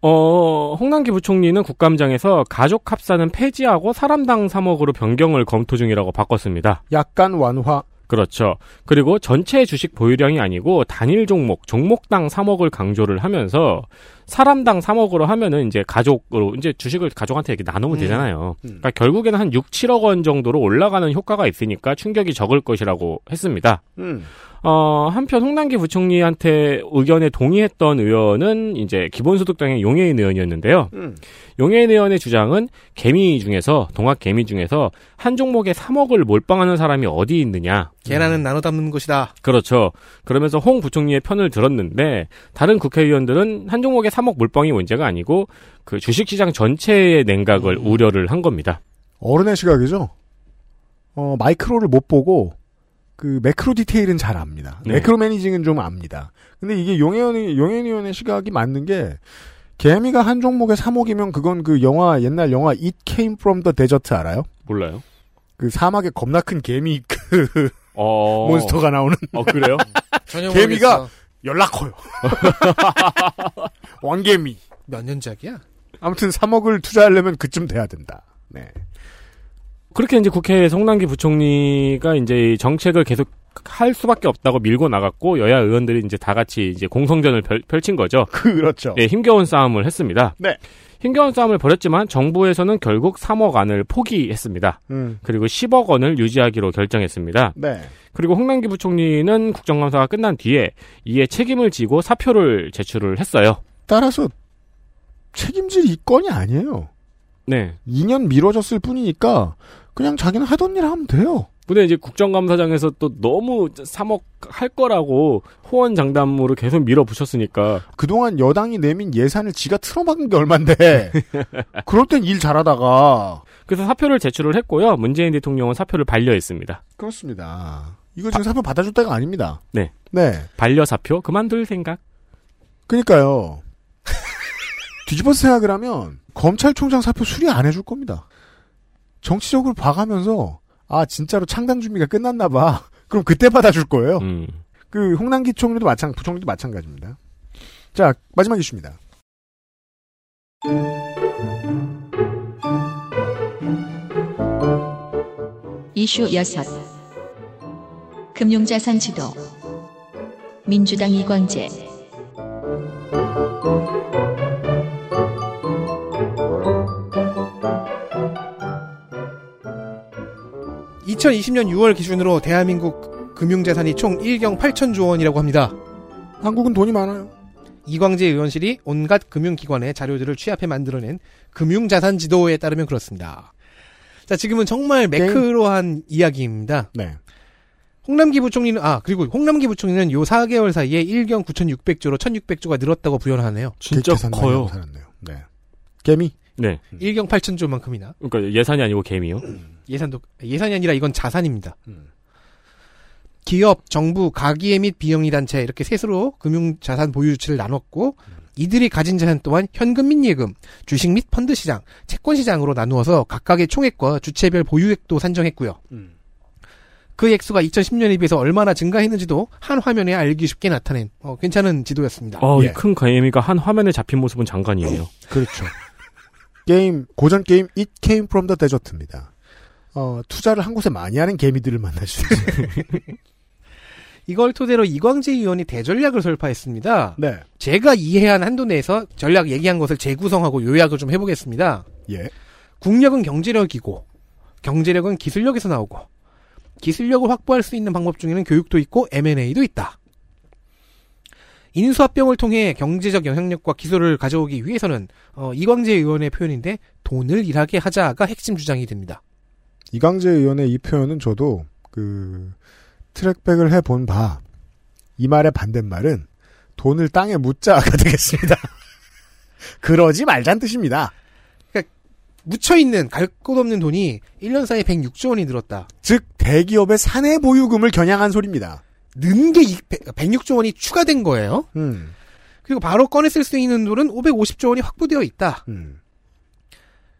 어, 홍남기 부총리는 국감장에서 가족 합산은 폐지하고 사람당 3억으로 변경을 검토 중이라고 바꿨습니다. 약간 완화. 그렇죠. 그리고 전체 주식 보유량이 아니고 단일 종목, 종목당 3억을 강조를 하면서 사람당 3억으로 하면은 이제 가족으로 이제 주식을 가족한테 이렇게 나누면 음. 되잖아요. 음. 그러니까 결국에는 한 6, 7억 원 정도로 올라가는 효과가 있으니까 충격이 적을 것이라고 했습니다. 음. 어, 한편 홍남기 부총리한테 의견에 동의했던 의원은 이제 기본소득당의 용해인 의원이었는데요. 음. 용해인 의원의 주장은 개미 중에서 동학 개미 중에서 한 종목에 3억을 몰빵하는 사람이 어디 있느냐. 계란은 나눠 담는 것이다. 그렇죠. 그러면서 홍 부총리의 편을 들었는데 다른 국회의원들은 한 종목에 3억 몰빵이 문제가 아니고 그 주식시장 전체의 냉각을 우려를 한 겁니다. 어른의 시각이죠. 어, 마이크로를 못 보고 그 매크로 디테일은 잘 압니다. 네. 매크로 매니징은 좀 압니다. 근데 이게 용해원 용해원 의원의 시각이 맞는 게 개미가 한 종목에 3억이면 그건 그 영화 옛날 영화 It Came from the Desert 알아요? 몰라요. 그 사막에 겁나 큰 개미 그 어. 몬스터가 나오는 어, 그래요? 전혀 개미가 모르겠어. 연락 커요. 왕개미. 몇 년작이야? 아무튼 3억을 투자하려면 그쯤 돼야 된다. 네. 그렇게 이제 국회에 송남기 부총리가 이제 이 정책을 계속 할 수밖에 없다고 밀고 나갔고 여야 의원들이 이제 다 같이 이제 공성전을 펼, 펼친 거죠. 그렇죠. 예, 힘겨운 싸움을 했습니다. 네. 힘겨운 싸움을 벌였지만 정부에서는 결국 3억 안을 포기했습니다. 음. 그리고 10억 원을 유지하기로 결정했습니다. 네. 그리고 홍남기 부총리는 국정감사가 끝난 뒤에 이에 책임을 지고 사표를 제출을 했어요. 따라서 책임질 이 건이 아니에요. 네. 2년 미뤄졌을 뿐이니까 그냥 자기는 하던 일 하면 돼요. 근데 이제 국정감사장에서 또 너무 3억 할 거라고 호언장담으로 계속 밀어붙였으니까 그동안 여당이 내민 예산을 지가 틀어막은 게 얼만데 그럴 땐 일 잘하다가 그래서 사표를 제출을 했고요. 문재인 대통령은 사표를 반려했습니다. 그렇습니다. 이거 지금 사표 받아줄 때가 아닙니다. 네. 네. 반려 사표 그만둘 생각. 그니까요. 뒤집어서 생각을 하면 검찰총장 사표 수리 안 해줄 겁니다. 정치적으로 봐가면서 아 진짜로 창당 준비가 끝났나 봐. 그럼 그때 받아줄 거예요. 음. 그 홍남기 총리도 마찬 부총리도 마찬가지입니다. 자 마지막 이슈입니다. 이슈 6. 금융자산 지도. 민주당 이광재. 2020년 6월 기준으로 대한민국 금융자산이 총 1경 8천조 원이라고 합니다. 한국은 돈이 많아요. 이광재 의원실이 온갖 금융기관의 자료들을 취합해 만들어낸 금융자산 지도에 따르면 그렇습니다. 자, 지금은 정말 매크로한 이야기입니다. 네. 홍남기 부총리는, 아, 그리고 홍남기 부총리는 요 4개월 사이에 1경 9,600조로 1,600조가 늘었다고 부연하네요. 진짜 커요. 살았네요. 네. 개미. 네. 1경 8천조만큼이나. 그러니까 예산이 아니고 개미요. 예산도, 예산이 아니라 이건 자산입니다. 음. 기업, 정부, 가기회 및 비영리 단체 이렇게 셋으로 금융 자산 보유 주체를 나눴고 이들이 가진 자산 또한 현금 및 예금, 주식 및 펀드 시장, 채권 시장으로 나누어서 각각의 총액과 주체별 보유액도 산정했고요. 음. 그 액수가 2010년에 비해서 얼마나 증가했는지도 한 화면에 알기 쉽게 나타낸 어, 괜찮은 지도였습니다. 어, 예. 이큰 개미가 한 화면에 잡힌 모습은 장관이에요. 그렇죠. 게임 고전 게임 It Came from the Desert입니다. 어, 투자를 한 곳에 많이 하는 개미들을 만날 수 있어요. 이걸 토대로 이광재 의원이 대전략을 설파했습니다. 네. 제가 이해한 한도 내에서 전략 얘기한 것을 재구성하고 요약을 좀 해보겠습니다. 예. 국력은 경제력이고 경제력은 기술력에서 나오고 기술력을 확보할 수 있는 방법 중에는 교육도 있고 M&A도 있다. 인수합병을 통해 경제적 영향력과 기술을 가져오기 위해서는 어, 이광재 의원의 표현인데 돈을 일하게 하자가 핵심 주장이 됩니다. 이광재 의원의 이 표현은 저도 그 트랙백을 해본 바 이 말의 반대말은 돈을 땅에 묻자가 되겠습니다. 그러지 말자는 뜻입니다. 묻혀있는 갈 곳 없는 돈이 1년 사이에 106조 원이 늘었다. 즉 대기업의 사내 보유금을 겨냥한 소리입니다. 는 게 106조 원이 추가된 거예요. 음, 그리고 바로 꺼내 쓸 수 있는 돈은 550조 원이 확보되어 있다. 음.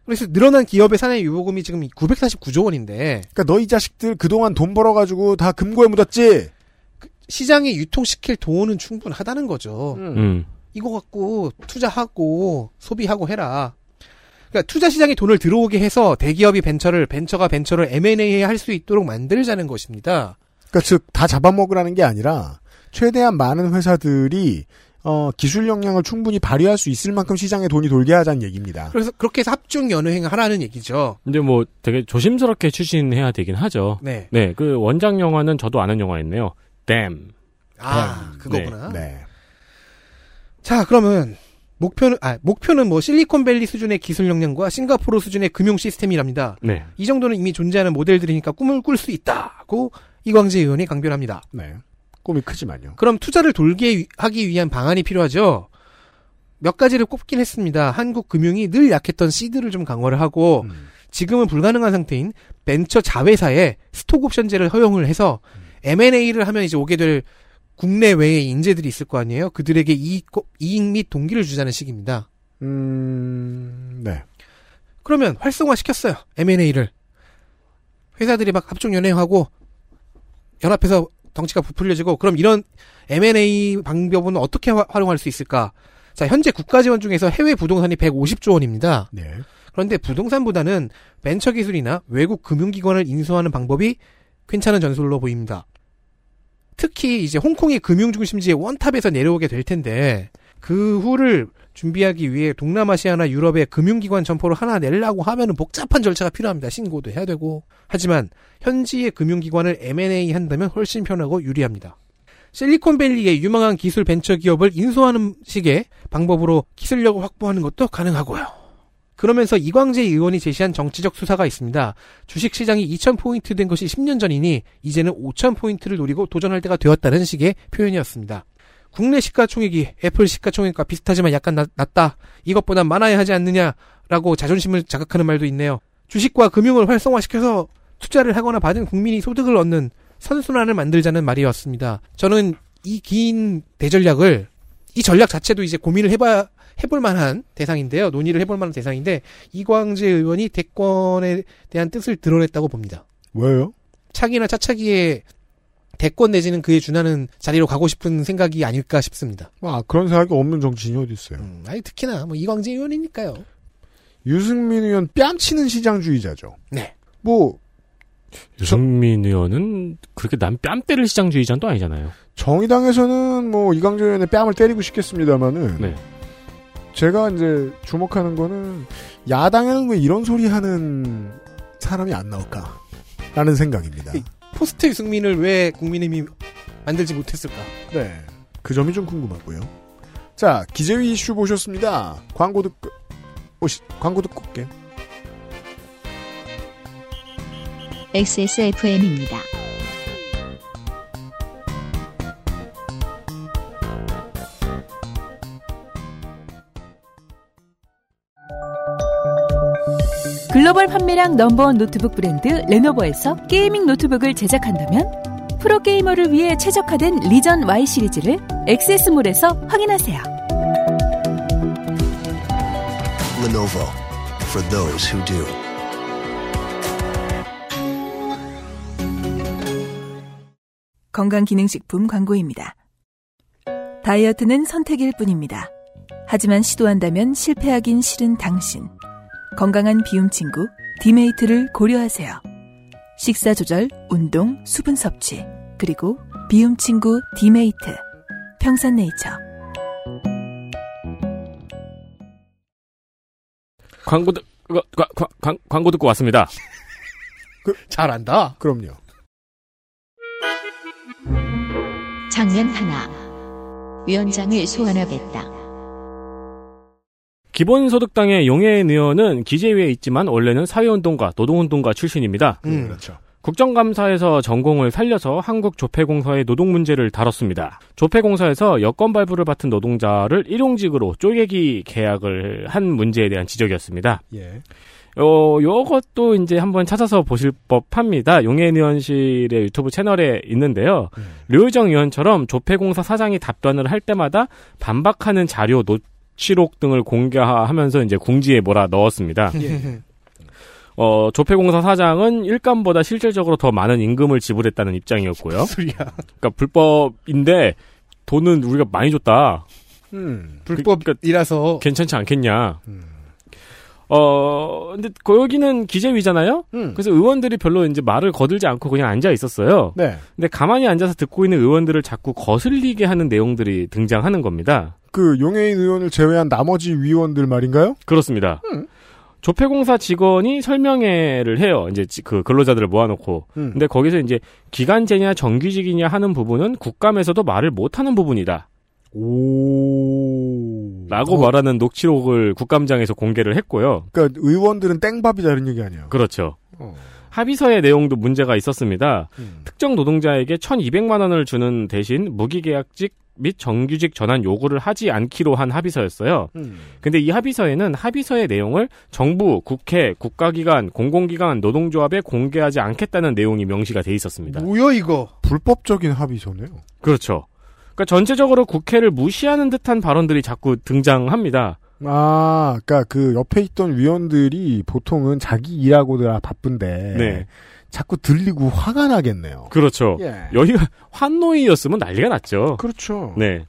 그래서 늘어난 기업의 사내 유보금이 지금 949조 원인데 그러니까 너희 자식들 그동안 돈 벌어가지고 다 금고에 묻었지. 시장에 유통시킬 돈은 충분하다는 거죠. 음. 이거 갖고 투자하고 소비하고 해라. 그러니까 투자 시장에 돈을 들어오게 해서 대기업이 벤처를 벤처가 벤처를 M&A 할 수 있도록 만들자는 것입니다. 그러니까 즉 다 잡아먹으라는 게 아니라 최대한 많은 회사들이 어, 기술 역량을 충분히 발휘할 수 있을 만큼 시장에 돈이 돌게 하자는 얘기입니다. 그래서 그렇게 해서 합중 연회행을 하라는 얘기죠. 근데 뭐 되게 조심스럽게 추진해야 되긴 하죠. 네. 네, 그 원작 영화는 저도 아는 영화였네요. 댐. 아, 그거구나. 네. 자, 그러면 목표는 아, 목표는 뭐 실리콘밸리 수준의 기술 역량과 싱가포르 수준의 금융 시스템이랍니다. 네. 이 정도는 이미 존재하는 모델들이니까 꿈을 꿀 수 있다고 이광재 의원이 강변합니다. 네. 꿈이 크지만요. 그럼 투자를 돌게 위- 하기 위한 방안이 필요하죠. 몇 가지를 꼽긴 했습니다. 한국 금융이 늘 약했던 시드를 좀 강화를 하고 음. 지금은 불가능한 상태인 벤처 자회사에 스톡 옵션제를 허용을 해서 M&A를 하면 이제 오게 될 국내외의 인재들이 있을 거 아니에요. 그들에게 이익, 이익 및 동기를 주자는 식입니다. 음, 네. 그러면 활성화 시켰어요. M&A를. 회사들이 막 합종 연행하고 연합해서 덩치가 부풀려지고 그럼 이런 M&A 방법은 어떻게 화- 활용할 수 있을까? 자, 현재 국가 지원 중에서 해외 부동산이 150조 원입니다. 네. 그런데 부동산보다는 벤처 기술이나 외국 금융기관을 인수하는 방법이 괜찮은 전술로 보입니다. 특히 이제 홍콩의 금융 중심지의 원탑에서 내려오게 될 텐데 그 후를 준비하기 위해 동남아시아나 유럽의 금융기관 점포를 하나 내려고 하면은 복잡한 절차가 필요합니다. 신고도 해야 되고. 하지만 현지의 금융기관을 M&A 한다면 훨씬 편하고 유리합니다. 실리콘밸리의 유망한 기술 벤처 기업을 인수하는 식의 방법으로 기술력을 확보하는 것도 가능하고요. 그러면서 이광재 의원이 제시한 정치적 수사가 있습니다. 주식시장이 2,000포인트 된 것이 10년 전이니 이제는 5,000포인트를 노리고 도전할 때가 되었다는 식의 표현이었습니다. 국내 시가총액이 애플 시가총액과 비슷하지만 약간 낮, 낮다. 이것보다 많아야 하지 않느냐라고 자존심을 자극하는 말도 있네요. 주식과 금융을 활성화시켜서 투자를 하거나 받은 국민이 소득을 얻는 선순환을 만들자는 말이었습니다. 저는 이 긴 대전략을 이 전략 자체도 이제 고민을 해봐 해볼 만한 대상인데요. 논의를 해볼 만한 대상인데 이광재 의원이 대권에 대한 뜻을 드러냈다고 봅니다. 왜요? 차기나 차차기에 대권 내지는 그에 준하는 자리로 가고 싶은 생각이 아닐까 싶습니다. 아, 그런 생각이 없는 정치인이 어디 있어요. 음, 아니 특히나 뭐 이광재 의원이니까요. 유승민 의원 뺨치는 시장주의자죠. 네. 뭐 유승민 의원은 그렇게 난 뺨때릴 시장주의자는 또 아니잖아요. 정의당에서는 뭐 이광재 의원의 뺨을 때리고 싶겠습니다만은 네. 제가 이제 주목하는 거는 야당에는 왜 이런 소리 하는 사람이 안 나올까? 라는 생각입니다. 포스트 유승민을 왜 국민의힘이 만들지 못했을까? 네. 그 점이 좀 궁금하고요. 자, 기재위 이슈 보셨습니다. 광고 듣고, 오시, 광고 듣고 올게. XSFM입니다. 글로벌 판매량 넘버원 노트북 브랜드 레노버에서 gaming 노트북을 제작한다면 프로게이머를 위해 최적화된 리전 Y 시리즈를 액세스몰에서 확인하세요. Lenovo for those who do. 건강기능식품 광고입니다. 다이어트는 선택일 뿐입니다. 하지만 시도한다면 실패하긴 싫은 당신. 건강한 비움 친구 디메이트를 고려하세요. 식사 조절, 운동, 수분 섭취, 그리고 비움 친구 디메이트. 평산네이처. 광고 듣 과- 과- 과- 광- 광고 듣고 왔습니다. 잘한다. 그럼요. 장면 하나. 위원장을 소환하겠다. 기본소득당의 용해인 의원은 기재위에 있지만 원래는 사회운동가, 노동운동가 출신입니다. 음. 그렇죠. 국정감사에서 전공을 살려서 한국조폐공사의 노동 문제를 다뤘습니다. 조폐공사에서 여권 발부를 맡은 노동자를 일용직으로 쪼개기 계약을 한 문제에 대한 지적이었습니다. 예. 어, 요것도 이제 한번 찾아서 보실 법합니다. 용해인 의원실의 유튜브 채널에 있는데요. 음. 류의정 의원처럼 조폐공사 사장이 답변을 할 때마다 반박하는 자료, 노 치록 등을 공개하면서 이제 궁지에 몰아 넣었습니다. 예. 어, 조폐공사 사장은 일감보다 실질적으로 더 많은 임금을 지불했다는 입장이었고요. 소리야. 그러니까 불법인데 돈은 우리가 많이 줬다. 음. 불법이라서 괜찮지 않겠냐. 음. 어, 근데 거- 여기는 기재위잖아요? 음. 그래서 의원들이 별로 이제 말을 거들지 않고 그냥 앉아 있었어요. 네. 근데 가만히 앉아서 듣고 있는 의원들을 자꾸 거슬리게 하는 내용들이 등장하는 겁니다. 그 용해인 의원을 제외한 나머지 위원들 말인가요? 그렇습니다. 음. 조폐공사 직원이 설명회를 해요. 이제 지- 그 근로자들을 모아놓고. 음. 근데 거기서 이제 기간제냐 정규직이냐 하는 부분은 국감에서도 말을 못하는 부분이다. 오. 라고 어, 말하는 녹취록을 국감장에서 공개를 했고요. 그러니까 의원들은 땡밥이다 이런 얘기 아니에요. 그렇죠. 어. 합의서의 내용도 문제가 있었습니다. 음. 특정 노동자에게 1,200만 원을 주는 대신 무기계약직 및 정규직 전환 요구를 하지 않기로 한 합의서였어요. 음. 근데 이 합의서에는 합의서의 내용을 정부, 국회, 국가기관, 공공기관, 노동조합에 공개하지 않겠다는 내용이 명시가 돼 있었습니다. 뭐야 이거? 불법적인 합의서네요. 그렇죠. 그러니까 전체적으로 국회를 무시하는 듯한 발언들이 자꾸 등장합니다. 아, 그니까 그 옆에 있던 위원들이 보통은 자기 일하고들 바쁜데. 네. 자꾸 들리고 화가 나겠네요. 그렇죠. 예. 여기가 환노이였으면 난리가 났죠. 그렇죠. 네.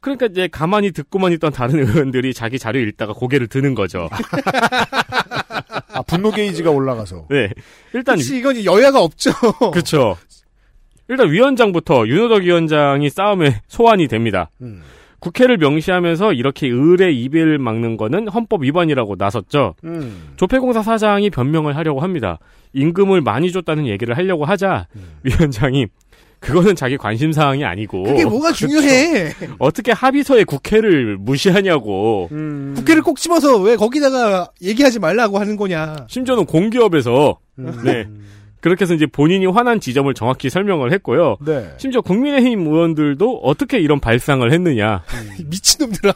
그러니까 이제 가만히 듣고만 있던 다른 의원들이 자기 자료 읽다가 고개를 드는 거죠. 아, 분노 게이지가 올라가서. 네. 일단 혹시 이건 여야가 없죠. 그렇죠. 일단 위원장부터 윤호덕 위원장이 싸움에 소환이 됩니다. 음. 국회를 명시하면서 이렇게 의뢰 이배를 막는 거는 헌법 위반이라고 나섰죠. 음. 조폐공사 사장이 변명을 하려고 합니다. 임금을 많이 줬다는 얘기를 하려고 하자 위원장이 그거는 자기 관심 사항이 아니고 그게 뭐가 중요해? 어떻게 합의서에 국회를 무시하냐고. 음. 국회를 꼭 집어서 왜 거기다가 얘기하지 말라고 하는 거냐? 심지어는 공기업에서 음. 네. 그렇게 해서 이제 본인이 화난 지점을 정확히 설명을 했고요. 네. 심지어 국민의힘 의원들도 어떻게 이런 발상을 했느냐 미친놈들아.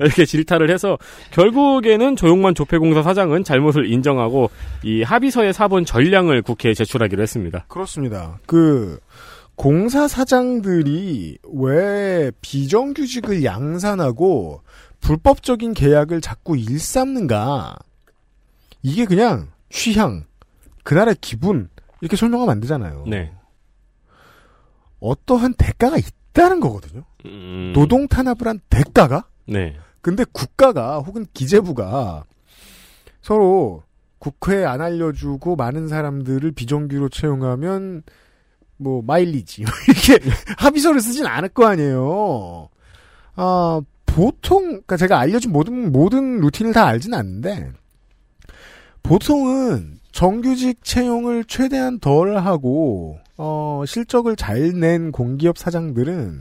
이렇게 질타를 해서 결국에는 조용만 조폐공사 사장은 잘못을 인정하고 이 합의서의 사본 전량을 국회에 제출하기로 했습니다. 그렇습니다. 그 공사 사장들이 왜 비정규직을 양산하고 불법적인 계약을 자꾸 일삼는가? 이게 그냥 취향, 그날의 기분 이렇게 설명하면 안 되잖아요. 네. 어떠한 대가가 있다는 거거든요. 음, 노동 탄압을 한 대가가? 네. 근데 국가가 혹은 기재부가 서로 국회에 안 알려주고 많은 사람들을 비정규로 채용하면 뭐 마일리지 이렇게 합의서를 쓰진 않을 거 아니에요. 아 보통 그러니까 제가 알려준 모든 모든 루틴을 다 알진 않는데 보통은 정규직 채용을 최대한 덜 하고 어 실적을 잘 낸 공기업 사장들은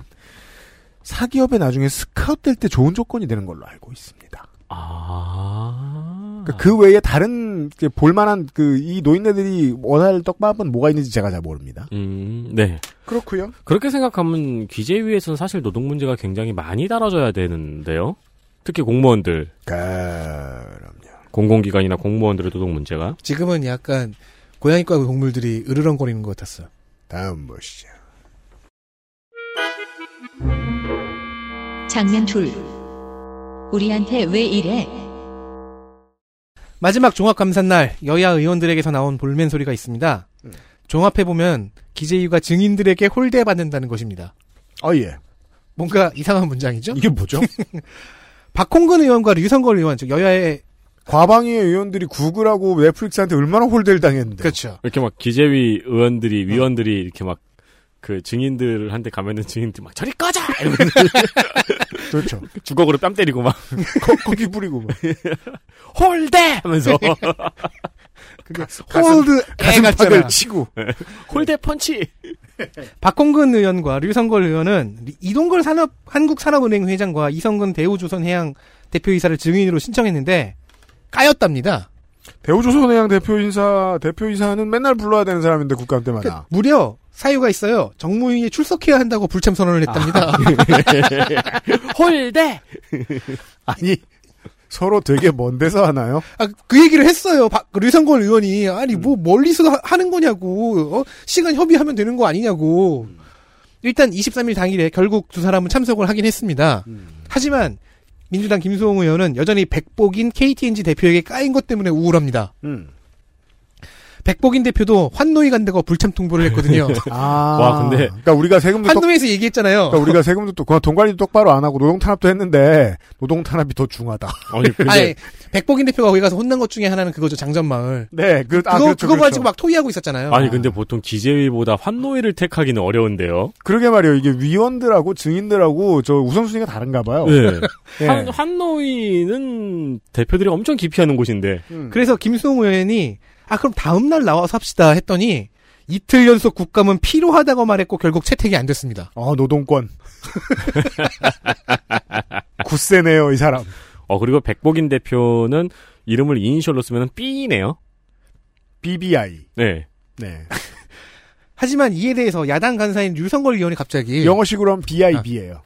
사기업에 나중에 스카웃 될 때 좋은 조건이 되는 걸로 알고 있습니다. 아. 그러니까 그 외에 다른 볼만한 그 이 노인네들이 원할 떡밥은 뭐가 있는지 제가 잘 모릅니다. 음, 네. 그렇고요. 그렇게 생각하면 기재위에서는 사실 노동 문제가 굉장히 많이 다뤄져야 되는데요. 특히 공무원들, 그럼요. 공공기관이나 공무원들의 노동 문제가. 지금은 약간 고양이과 동물들이 으르렁거리는 것 같았어요. 다음 보시죠. 장면 둘. 우리한테 왜 이래? 마지막 종합감사날 여야 의원들에게서 나온 볼멘 소리가 있습니다. 음. 종합해보면 기재위가 증인들에게 홀대받는다는 것입니다. 어 예. 뭔가 이상한 문장이죠? 이게 뭐죠? 박홍근 의원과 류성걸 의원, 즉 여야의 과방위의 의원들이 구글하고 넷플릭스한테 얼마나 홀대를 당했는데. 그렇죠. 이렇게 막 기재위 의원들이, 위원들이 이렇게 막 그 증인들한테 가면은 증인들 막 저리 꺼져! 이러면서 그렇죠. 주걱으로 뺨 때리고 막 거, 거기 뿌리고 막. 홀대! 하면서 그게 홀드. 가슴팍을 치고. 홀대 펀치! 박홍근 의원과 류성걸 의원은 이동걸 산업 한국산업은행 회장과 이성근 대우조선해양 대표이사를 증인으로 신청했는데 까였답니다. 대우조선해양 대표인사 대표이사는 맨날 불러야 되는 사람인데 국감 때마다. 그러니까 무려 사유가 있어요. 정무위에 출석해야 한다고 불참 선언을 했답니다. 홀대! 아니 서로 되게 먼 데서 하나요? 아, 그 얘기를 했어요. 박, 그 류성걸 의원이 아니 뭐 멀리서 하- 하는 거냐고 어? 시간 협의하면 되는 거 아니냐고. 일단 23일 당일에 결국 두 사람은 참석을 하긴 했습니다. 하지만 민주당 김수홍 의원은 여전히 백복인 KTNG 대표에게 까인 것 때문에 우울합니다. 음. 백복인 대표도 환노위 간다고 불참 통보를 했거든요. 아. 와, 근데- 그러니까 우리가 세금도 똑, 환노위에서 얘기했잖아요. 그러니까 우리가 세금도 또 그냥 돈 관리도 똑바로 안 하고 노동 탄압도 했는데 노동 탄압이 더 중하다. 아니, 근데 아니, 백복인 대표가 거기 가서 혼난 것 중에 하나는 그거죠. 장전마을. 네, 그, 그거, 아, 그렇죠, 그거 그렇죠. 가지고 막 토의하고 있었잖아요. 아니 근데 보통 기재위보다 환노위를 택하기는 어려운데요. 그러게 말이에요. 이게 위원들하고 증인들하고 저 우선순위가 다른가 봐요. 네. 예. 환, 환노위는 대표들이 엄청 기피하는 곳인데 음. 그래서 김수홍 의원이 아 그럼 다음 날 나와서 합시다 했더니 이틀 연속 국감은 필요하다고 말했고 결국 채택이 안 됐습니다. 어, 노동권. 굳세네요, 이 사람. 어 그리고 백복인 대표는 이름을 이니셜로 쓰면 B네요. BBI. 네. 네. 하지만 이에 대해서 야당 간사인 류성걸 의원이 갑자기 영어식으로 하면 BIB예요.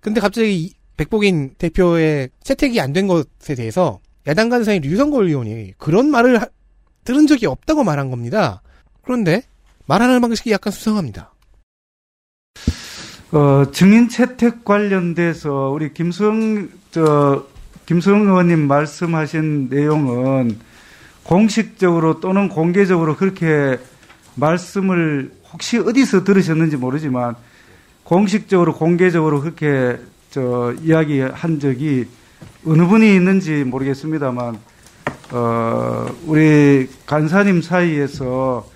근데 갑자기 이 백복인 대표의 채택이 안 된 것에 대해서 야당 간사인 류성걸 의원이 그런 말을 하- 들은 적이 없다고 말한 겁니다. 그런데 말하는 방식이 약간 수상합니다. 어, 증인 채택 관련돼서 우리 김수영, 저, 김수영 의원님 말씀하신 내용은 공식적으로 또는 공개적으로 그렇게 말씀을 혹시 어디서 들으셨는지 모르지만 공식적으로 공개적으로 그렇게 저 이야기한 적이 어느 분이 있는지 모르겠습니다만 어, 우리 간사님 사이에서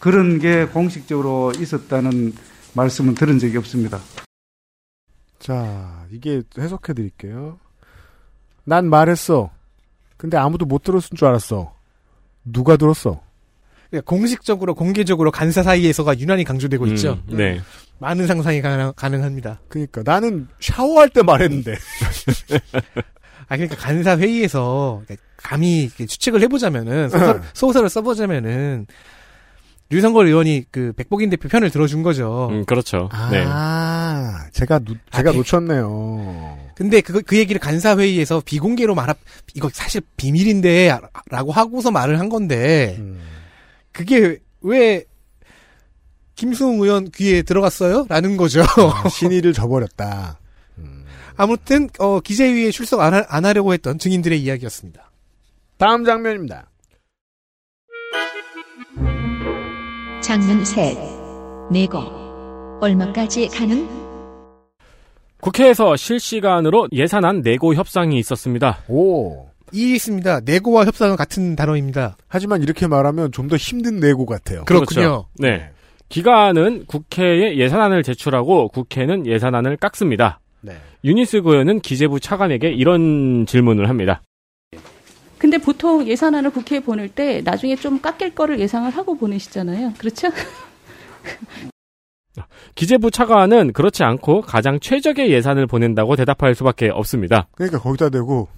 그런 게 공식적으로 있었다는 말씀은 들은 적이 없습니다. 자, 이게 해석해 드릴게요. 난 말했어. 근데 아무도 못 들었을 줄 알았어. 누가 들었어? 그러니까 공식적으로 공개적으로 간사 사이에서가 유난히 강조되고 있죠. 음, 네. 많은 상상이 가능, 가능 합니다. 그러니까 나는 샤워할 때 말했는데. 아 그러니까 간사 회의에서 감히 이렇게 추측을 해보자면은 소설, 소설을 써보자면은 류성걸 의원이 그 백복인 대표 편을 들어준 거죠. 음, 그렇죠. 네. 아, 제가 누, 제가 아, 네. 놓쳤네요. 근데 그, 그 얘기를 간사 회의에서 비공개로 말하 이거 사실 비밀인데 라고 하고서 말을 한 건데 음. 그게 왜 김수웅 의원 귀에 들어갔어요? 라는 거죠. 신의를 저버렸다. 아무튼 어, 기재위에 출석 안, 하, 안 하려고 했던 증인들의 이야기였습니다. 다음 장면입니다. 장면 셋. 내고. 얼마까지 가능? 국회에서 실시간으로 예산안 내고 협상이 있었습니다. 오. 이 있습니다. 내고와 협상은 같은 단어입니다. 하지만 이렇게 말하면 좀 더 힘든 내고 같아요. 그렇군요. 그렇죠. 네. 기관은 국회에 예산안을 제출하고 국회는 예산안을 깎습니다. 네. 유니스 고현은 기재부 차관에게 이런 질문을 합니다. 근데 보통 예산안을 국회에 보낼 때 나중에 좀 깎일 거를 예상을 하고 보내시잖아요. 그렇죠? 기재부 차관은 그렇지 않고 가장 최적의 예산을 보낸다고 대답할 수밖에 없습니다. 그러니까 거기다 대고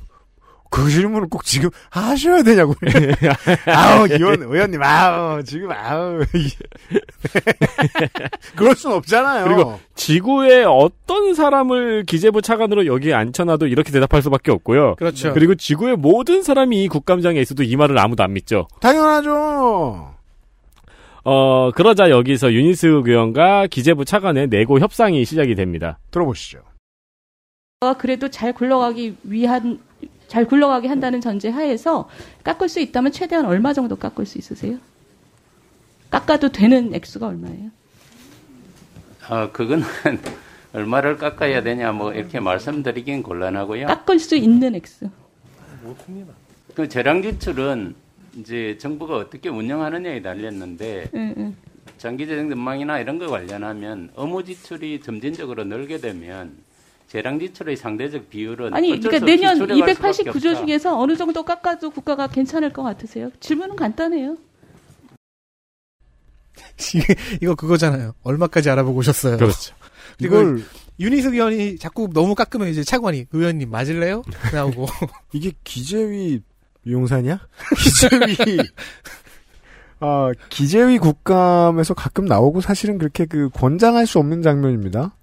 그 질문을 꼭 지금 하셔야 되냐고. 아우, 의원, 의원님, 아우, 지금, 아우. 그럴 순 없잖아요. 그리고 지구의 어떤 사람을 기재부 차관으로 여기에 앉혀놔도 이렇게 대답할 수밖에 없고요. 그렇죠. 그리고 지구의 모든 사람이 이 국감장에 있어도 이 말을 아무도 안 믿죠. 당연하죠. 어, 그러자 여기서 유니스 의원과 기재부 차관의 내고 협상이 시작이 됩니다. 들어보시죠. 어, 그래도 잘 굴러가기 위한 잘 굴러가게 한다는 전제 하에서 깎을 수 있다면 최대한 얼마 정도 깎을 수 있으세요? 깎아도 되는 액수가 얼마예요? 아, 그거는 얼마를 깎아야 되냐 뭐 이렇게 말씀드리긴 곤란하고요. 깎을 수 있는 액수. 그 재량 지출은 이제 정부가 어떻게 운영하느냐에 달렸는데 응, 응. 장기 재정 전망이나 이런 거 관련하면 업무 지출이 점진적으로 늘게 되면 재량 지출의 상대적 비율은 아니, 그러니까 내년 줄여갈 수밖에 289조 없다. 중에서 어느 정도 깎아도 국가가 괜찮을 것 같으세요? 질문은 간단해요. 이거 그거잖아요. 얼마까지 알아보고 오셨어요. 그렇죠. 그리고 이걸, 유니스 의원이 자꾸 너무 깎으면 이제 차관이 의원님 맞을래요? 나오고 이게 기재위 용산이야? 기재위, 아, 기재위 국감에서 가끔 나오고 사실은 그렇게 그 권장할 수 없는 장면입니다.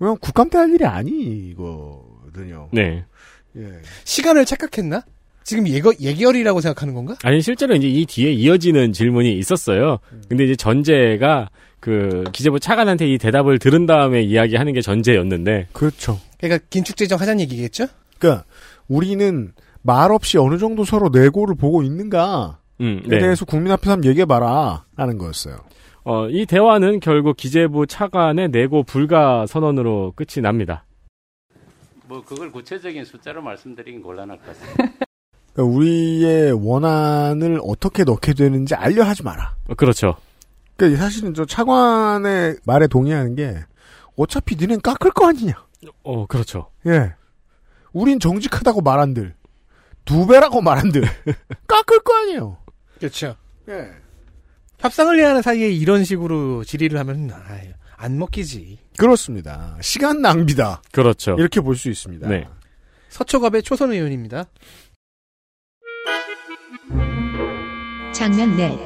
왜냐면 국감 때 할 일이 아니거든요. 네. 예. 시간을 착각했나? 지금 예거, 예결이라고 생각하는 건가? 아니, 실제로 이제 이 뒤에 이어지는 질문이 있었어요. 근데 이제 전제가 그 기재부 차관한테 이 대답을 들은 다음에 이야기하는 게 전제였는데, 그렇죠. 그러니까 긴축재정 하자는 얘기겠죠? 그러니까 우리는 말 없이 어느 정도 서로 내고를 보고 있는가에 음, 네. 대해서 국민 앞에서 한번 얘기해봐라 라는 거였어요. 어, 이 대화는 결국 기재부 차관의 내고 불가 선언으로 끝이 납니다. 뭐 그걸 구체적인 숫자로 말씀드리긴 곤란할 것 같습니다. 그러니까 우리의 원안을 어떻게 넣게 되는지 알려 하지 마라. 어, 그렇죠. 그러니까 사실은 저 차관의 말에 동의하는 게 어차피 니넨 깎을 거 아니냐. 어, 그렇죠. 예. 우린 정직하다고 말한들. 두 배라고 말한들. 깎을 거 아니에요. 그렇죠. 예. 협상을 해야 하는 사이에 이런 식으로 질의를 하면 아유, 안 먹히지. 그렇습니다. 시간 낭비다. 그렇죠. 이렇게 볼 수 있습니다. 네. 서초갑의 초선 의원입니다. 장면 넷.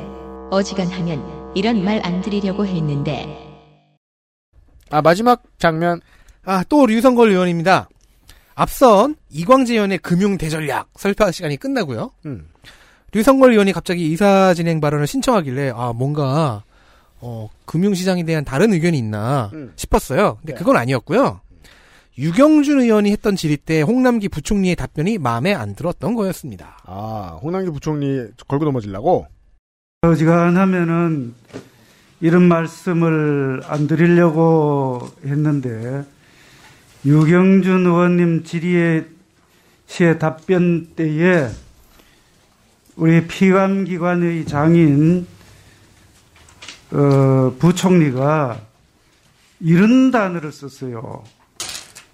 어지간하면 이런 말 안 드리려고 했는데 아 마지막 장면 아, 또 류성걸 의원입니다. 앞선 이광재 의원의 금융 대전략 설파 시간이 끝나고요. 음. 류성걸 의원이 갑자기 이사 진행 발언을 신청하길래 아 뭔가 어, 금융시장에 대한 다른 의견이 있나 음. 싶었어요. 근데 네. 그건 아니었고요. 유경준 의원이 했던 질의 때 홍남기 부총리의 답변이 마음에 안 들었던 거였습니다. 아 홍남기 부총리 걸고 넘어지려고 어지간하면은 이런 말씀을 안 드리려고 했는데 유경준 의원님 질의에 시의 답변 때에 우리 피감기관의 장인 어, 부총리가 이런 단어를 썼어요.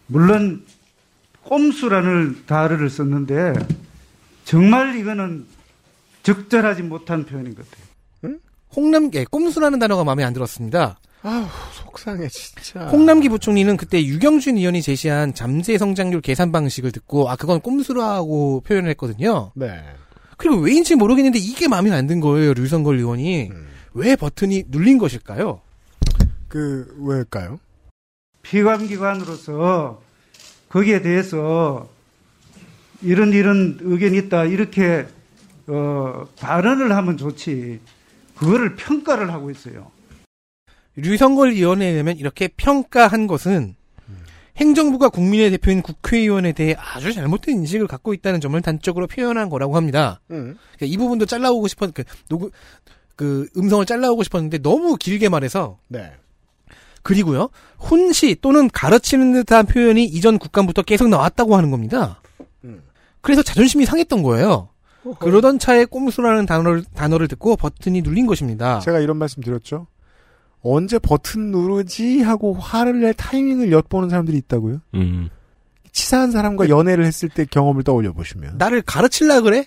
물론 꼼수라는 단어를 썼는데 정말 이거는 적절하지 못한 표현인 것 같아요. 홍남기 예, 꼼수라는 단어가 마음에 안 들었습니다. 아우 속상해 진짜 홍남기 부총리는 그때 유경준 의원이 제시한 잠재 성장률 계산 방식을 듣고 아 그건 꼼수라고 표현을 했거든요. 네 그리고 왜인지 모르겠는데 이게 마음에 안 든 거예요 류성걸 의원이 음. 왜 버튼이 눌린 것일까요? 그 왜일까요? 피감기관으로서 거기에 대해서 이런 이런 의견이 있다 이렇게 어, 발언을 하면 좋지 그거를 평가를 하고 있어요. 류성걸 의원에 의하면 이렇게 평가한 것은 행정부가 국민의 대표인 국회의원에 대해 아주 잘못된 인식을 갖고 있다는 점을 단적으로 표현한 거라고 합니다. 음. 그러니까 이 부분도 잘라오고 싶었 그 녹음 그 음성을 잘라오고 싶었는데 너무 길게 말해서 네 그리고요 훈시 또는 가르치는 듯한 표현이 이전 국감부터 계속 나왔다고 하는 겁니다. 음. 그래서 자존심이 상했던 거예요. 그러던 차에 꼼수라는 단어를 단어를 듣고 버튼이 눌린 것입니다. 제가 이런 말씀 드렸죠. 언제 버튼 누르지 하고 화를 낼 타이밍을 엿보는 사람들이 있다고요. 음. 치사한 사람과 연애를 했을 때 경험을 떠올려 보시면 나를 가르칠라 그래?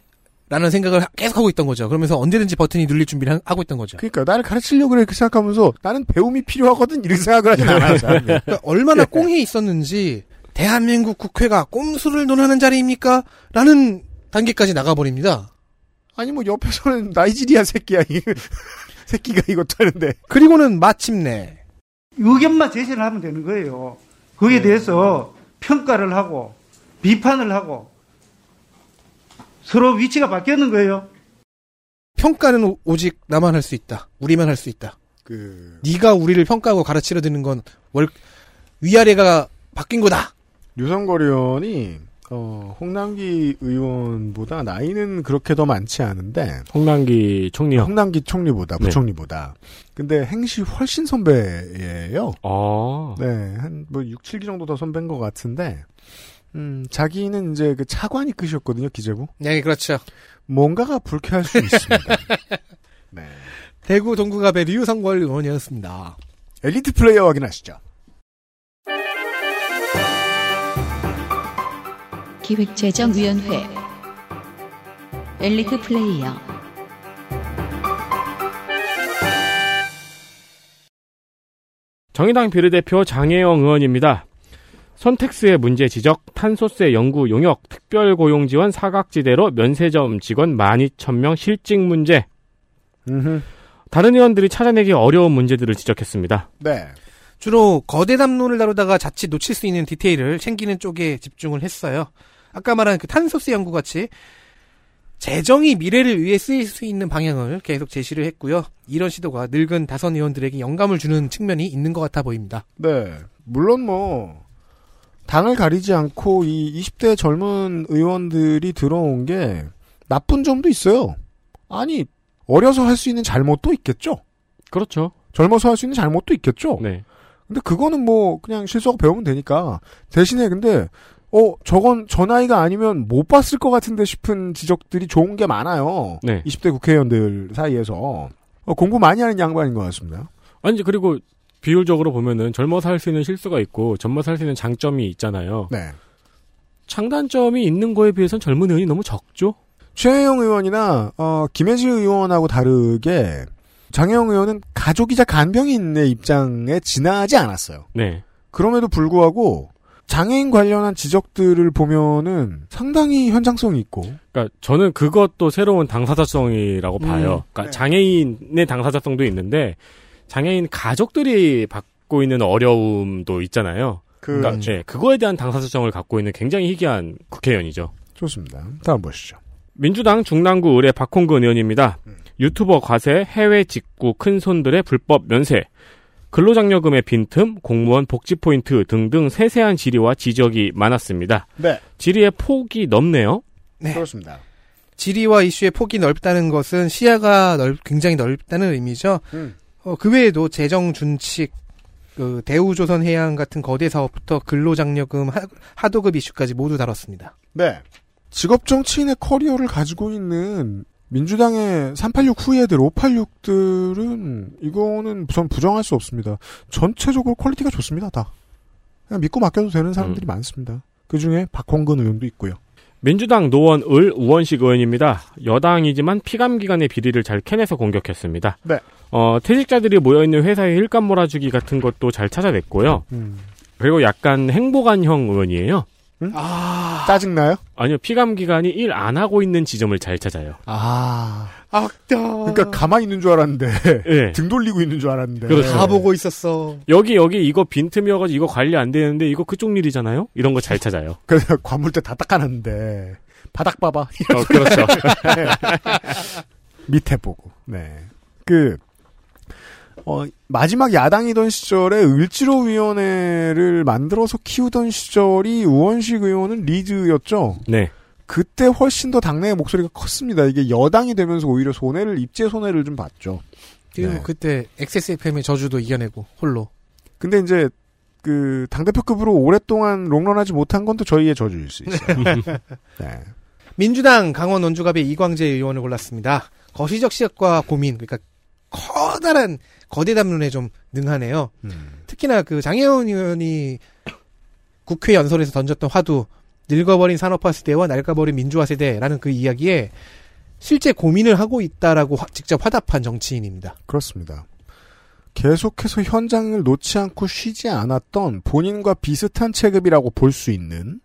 라는 생각을 하- 계속 하고 있던 거죠. 그러면서 언제든지 버튼이 눌릴 준비를 하- 하고 있던 거죠. 그러니까 나를 가르치려고 그래 이렇게 생각하면서 나는 배움이 필요하거든 이렇게 생각을 하진 않아요. 그러니까 얼마나 꽁이 있었는지 대한민국 국회가 꼼수를 논하는 자리입니까? 라는 단계까지 나가버립니다. 아니 뭐 옆에서는 나이지리아 새끼야 이 새끼가 이것도 하는데 그리고는 마침내 의견만 제시를 하면 되는 거예요. 거기에 대해서 평가를 하고 비판을 하고 서로 위치가 바뀌는 거예요. 평가는 오- 오직 나만 할 수 있다. 우리만 할 수 있다. 그 네가 우리를 평가하고 가르치려 드는 건 월, 위아래가 바뀐 거다. 유성걸 의원이 어, 홍남기 의원보다 나이는 그렇게 더 많지 않은데 홍남기 총리요. 홍남기 총리보다 네. 부총리보다 근데 행시 훨씬 선배예요. 아. 네, 한 뭐 6, 7기 정도 더 선배인 것 같은데 음, 자기는 이제 그 차관이 끝이었거든요, 기재부. 네, 그렇죠. 뭔가가 불쾌할 수 있습니다. 네. 대구 동구갑의 류성걸 의원이었습니다. 엘리트 플레이어 확인하시죠. 기획재정위원회 엘리트 플레이어 정의당 비례대표 장혜영 의원입니다. 선택스의 문제 지적, 탄소세 연구 용역, 특별고용 지원 사각지대로 면세점 직원 12,000명 실직 문제. 음흠. 다른 의원들이 찾아내기 어려운 문제들을 지적했습니다. 네. 주로 거대 담론을 다루다가 자칫 놓칠 수 있는 디테일을 챙기는 쪽에 집중을 했어요. 아까 말한 그 탄소세 연구 같이 재정이 미래를 위해 쓰일 수 있는 방향을 계속 제시를 했고요. 이런 시도가 늙은 다선 의원들에게 영감을 주는 측면이 있는 것 같아 보입니다. 네. 물론 뭐, 당을 가리지 않고 이 20대 젊은 의원들이 들어온 게 나쁜 점도 있어요. 아니, 어려서 할 수 있는 잘못도 있겠죠? 그렇죠. 젊어서 할 수 있는 잘못도 있겠죠? 네. 근데 그거는 뭐, 그냥 실수하고 배우면 되니까. 대신에 근데, 어, 저건 저 나이가 아니면 못 봤을 것 같은데 싶은 지적들이 좋은 게 많아요. 네. 20대 국회의원들 사이에서. 어, 공부 많이 하는 양반인 것 같습니다. 아니, 그리고 비율적으로 보면은 젊어서 할 수 있는 실수가 있고 젊어서 할 수 있는 장점이 있잖아요. 네. 장단점이 있는 거에 비해서는 젊은 의원이 너무 적죠? 최혜영 의원이나 어, 김혜지 의원하고 다르게 장혜영 의원은 가족이자 간병인의 입장에 지나지 않았어요. 네. 그럼에도 불구하고 장애인 관련한 지적들을 보면은 상당히 현장성이 있고 그러니까 저는 그것도 새로운 당사자성이라고 음, 봐요. 그러니까 네. 장애인의 당사자성도 있는데 장애인 가족들이 받고 있는 어려움도 있잖아요. 그 그러니까 네, 그거에 대한 당사자성을 갖고 있는 굉장히 희귀한 국회의원이죠. 좋습니다. 다음 보시죠. 민주당 중랑구 의뢰 박홍근 의원입니다. 음. 유튜버 과세, 해외 직구 큰 손들의 불법 면세, 근로장려금의 빈틈, 공무원 복지 포인트 등등 세세한 질의와 지적이 많았습니다. 네. 질의의 폭이 넓네요. 네. 그렇습니다. 질의와 이슈의 폭이 넓다는 것은 시야가 넓, 굉장히 넓다는 의미죠. 음. 어, 그 외에도 재정 준칙, 그 대우조선 해양 같은 거대 사업부터 근로장려금 하, 하도급 이슈까지 모두 다뤘습니다. 네. 직업 정치인의 커리어를 가지고 있는 민주당의 386 후예들, 586들은 이거는 전 부정할 수 없습니다. 전체적으로 quality가 좋습니다, 다. 그냥 믿고 맡겨도 되는 사람들이 많습니다. 그 중에 박홍근 의원도 있고요. 민주당 노원 을 우원식 의원입니다. 여당이지만 피감 기관의 비리를 잘 캐내서 공격했습니다. 네. 어, 퇴직자들이 모여있는 회사의 일감 몰아주기 같은 것도 잘 찾아냈고요. 음. 그리고 약간 행복한형 의원이에요. 아, 짜증나요? 아니요, 피감 기관이 일 안 하고 있는 지점을 잘 찾아요. 아. 악다. 그러니까 가만히 있는 줄 알았는데 예. 등 돌리고 있는 줄 알았는데. 그렇죠. 다 보고 있었어. 여기 여기 이거 빈틈이어가지고 이거 관리 안 되는데 이거 그쪽 일이잖아요. 이런 거 잘 찾아요. 그래서 관물대 다 닦아놨는데 바닥 봐봐. 어, 그렇죠. 밑에 보고. 네. 그, 어, 마지막 야당이던 시절에 을지로위원회를 만들어서 키우던 시절이 우원식 의원은 리드였죠. 네. 그때 훨씬 더 당내의 목소리가 컸습니다. 이게 여당이 되면서 오히려 손해를, 입제 손해를 좀 봤죠. 그리고 네. 그때 XSFM의 저주도 이겨내고 홀로. 근데 이제, 그, 당대표급으로 오랫동안 롱런하지 못한 건 또 저희의 저주일 수 있어요. 네. 민주당 강원 원주갑의 이광재 의원을 골랐습니다. 거시적 시각과 고민, 그러니까 커다란 거대 담론에 좀 능하네요. 음. 특히나 그 장혜원 의원이 국회 연설에서 던졌던 화두 늙어버린 산업화 세대와 낡아버린 민주화 세대라는 그 이야기에 실제 고민을 하고 있다라고 화- 직접 화답한 정치인입니다. 그렇습니다. 계속해서 현장을 놓지 않고 쉬지 않았던 본인과 비슷한 체급이라고 볼 수 있는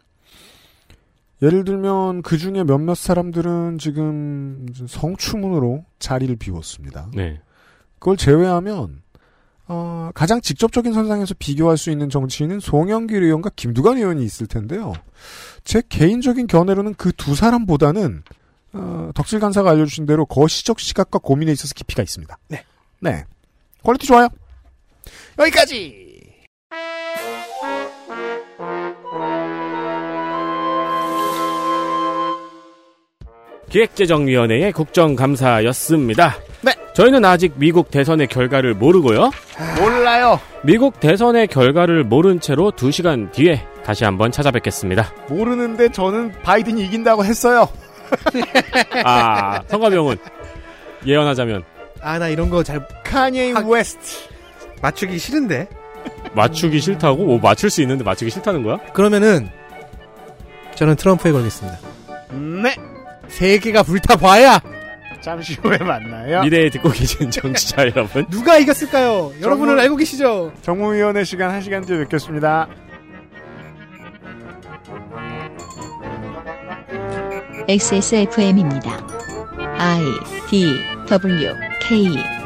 예를 들면 그 중에 몇몇 사람들은 지금 성추문으로 자리를 비웠습니다. 네. 그걸 제외하면 어, 가장 직접적인 선상에서 비교할 수 있는 정치인은 송영길 의원과 김두관 의원이 있을 텐데요. 제 개인적인 견해로는 그 두 사람보다는 어, 덕질 간사가 알려주신 대로 거시적 시각과 고민에 있어서 깊이가 있습니다. 네. 네. 퀄리티 좋아요. 여기까지. 기획재정위원회의 국정감사였습니다. 네. 저희는 아직 미국 대선의 결과를 모르고요. 몰라요. 미국 대선의 결과를 모른 채로 2시간 뒤에 다시 한번 찾아뵙겠습니다. 모르는데 저는 바이든이 이긴다고 했어요. 아, 성가병은 예언하자면 아, 나 이런 거 잘 카니에 하- 웨스트. 맞추기 싫은데. 맞추기 싫다고? 오, 맞출 수 있는데 맞추기 싫다는 거야? 그러면은 저는 트럼프에 걸겠습니다. 네. 세계가 불타봐야 잠시 후에 만나요. 미래에 듣고 계신 정치자 여러분. 누가 이겼을까요? 여러분은 정말- 알고 계시죠? 정무위원회 시간 1시간 뒤에 뵙겠습니다. XSFM입니다. I D W K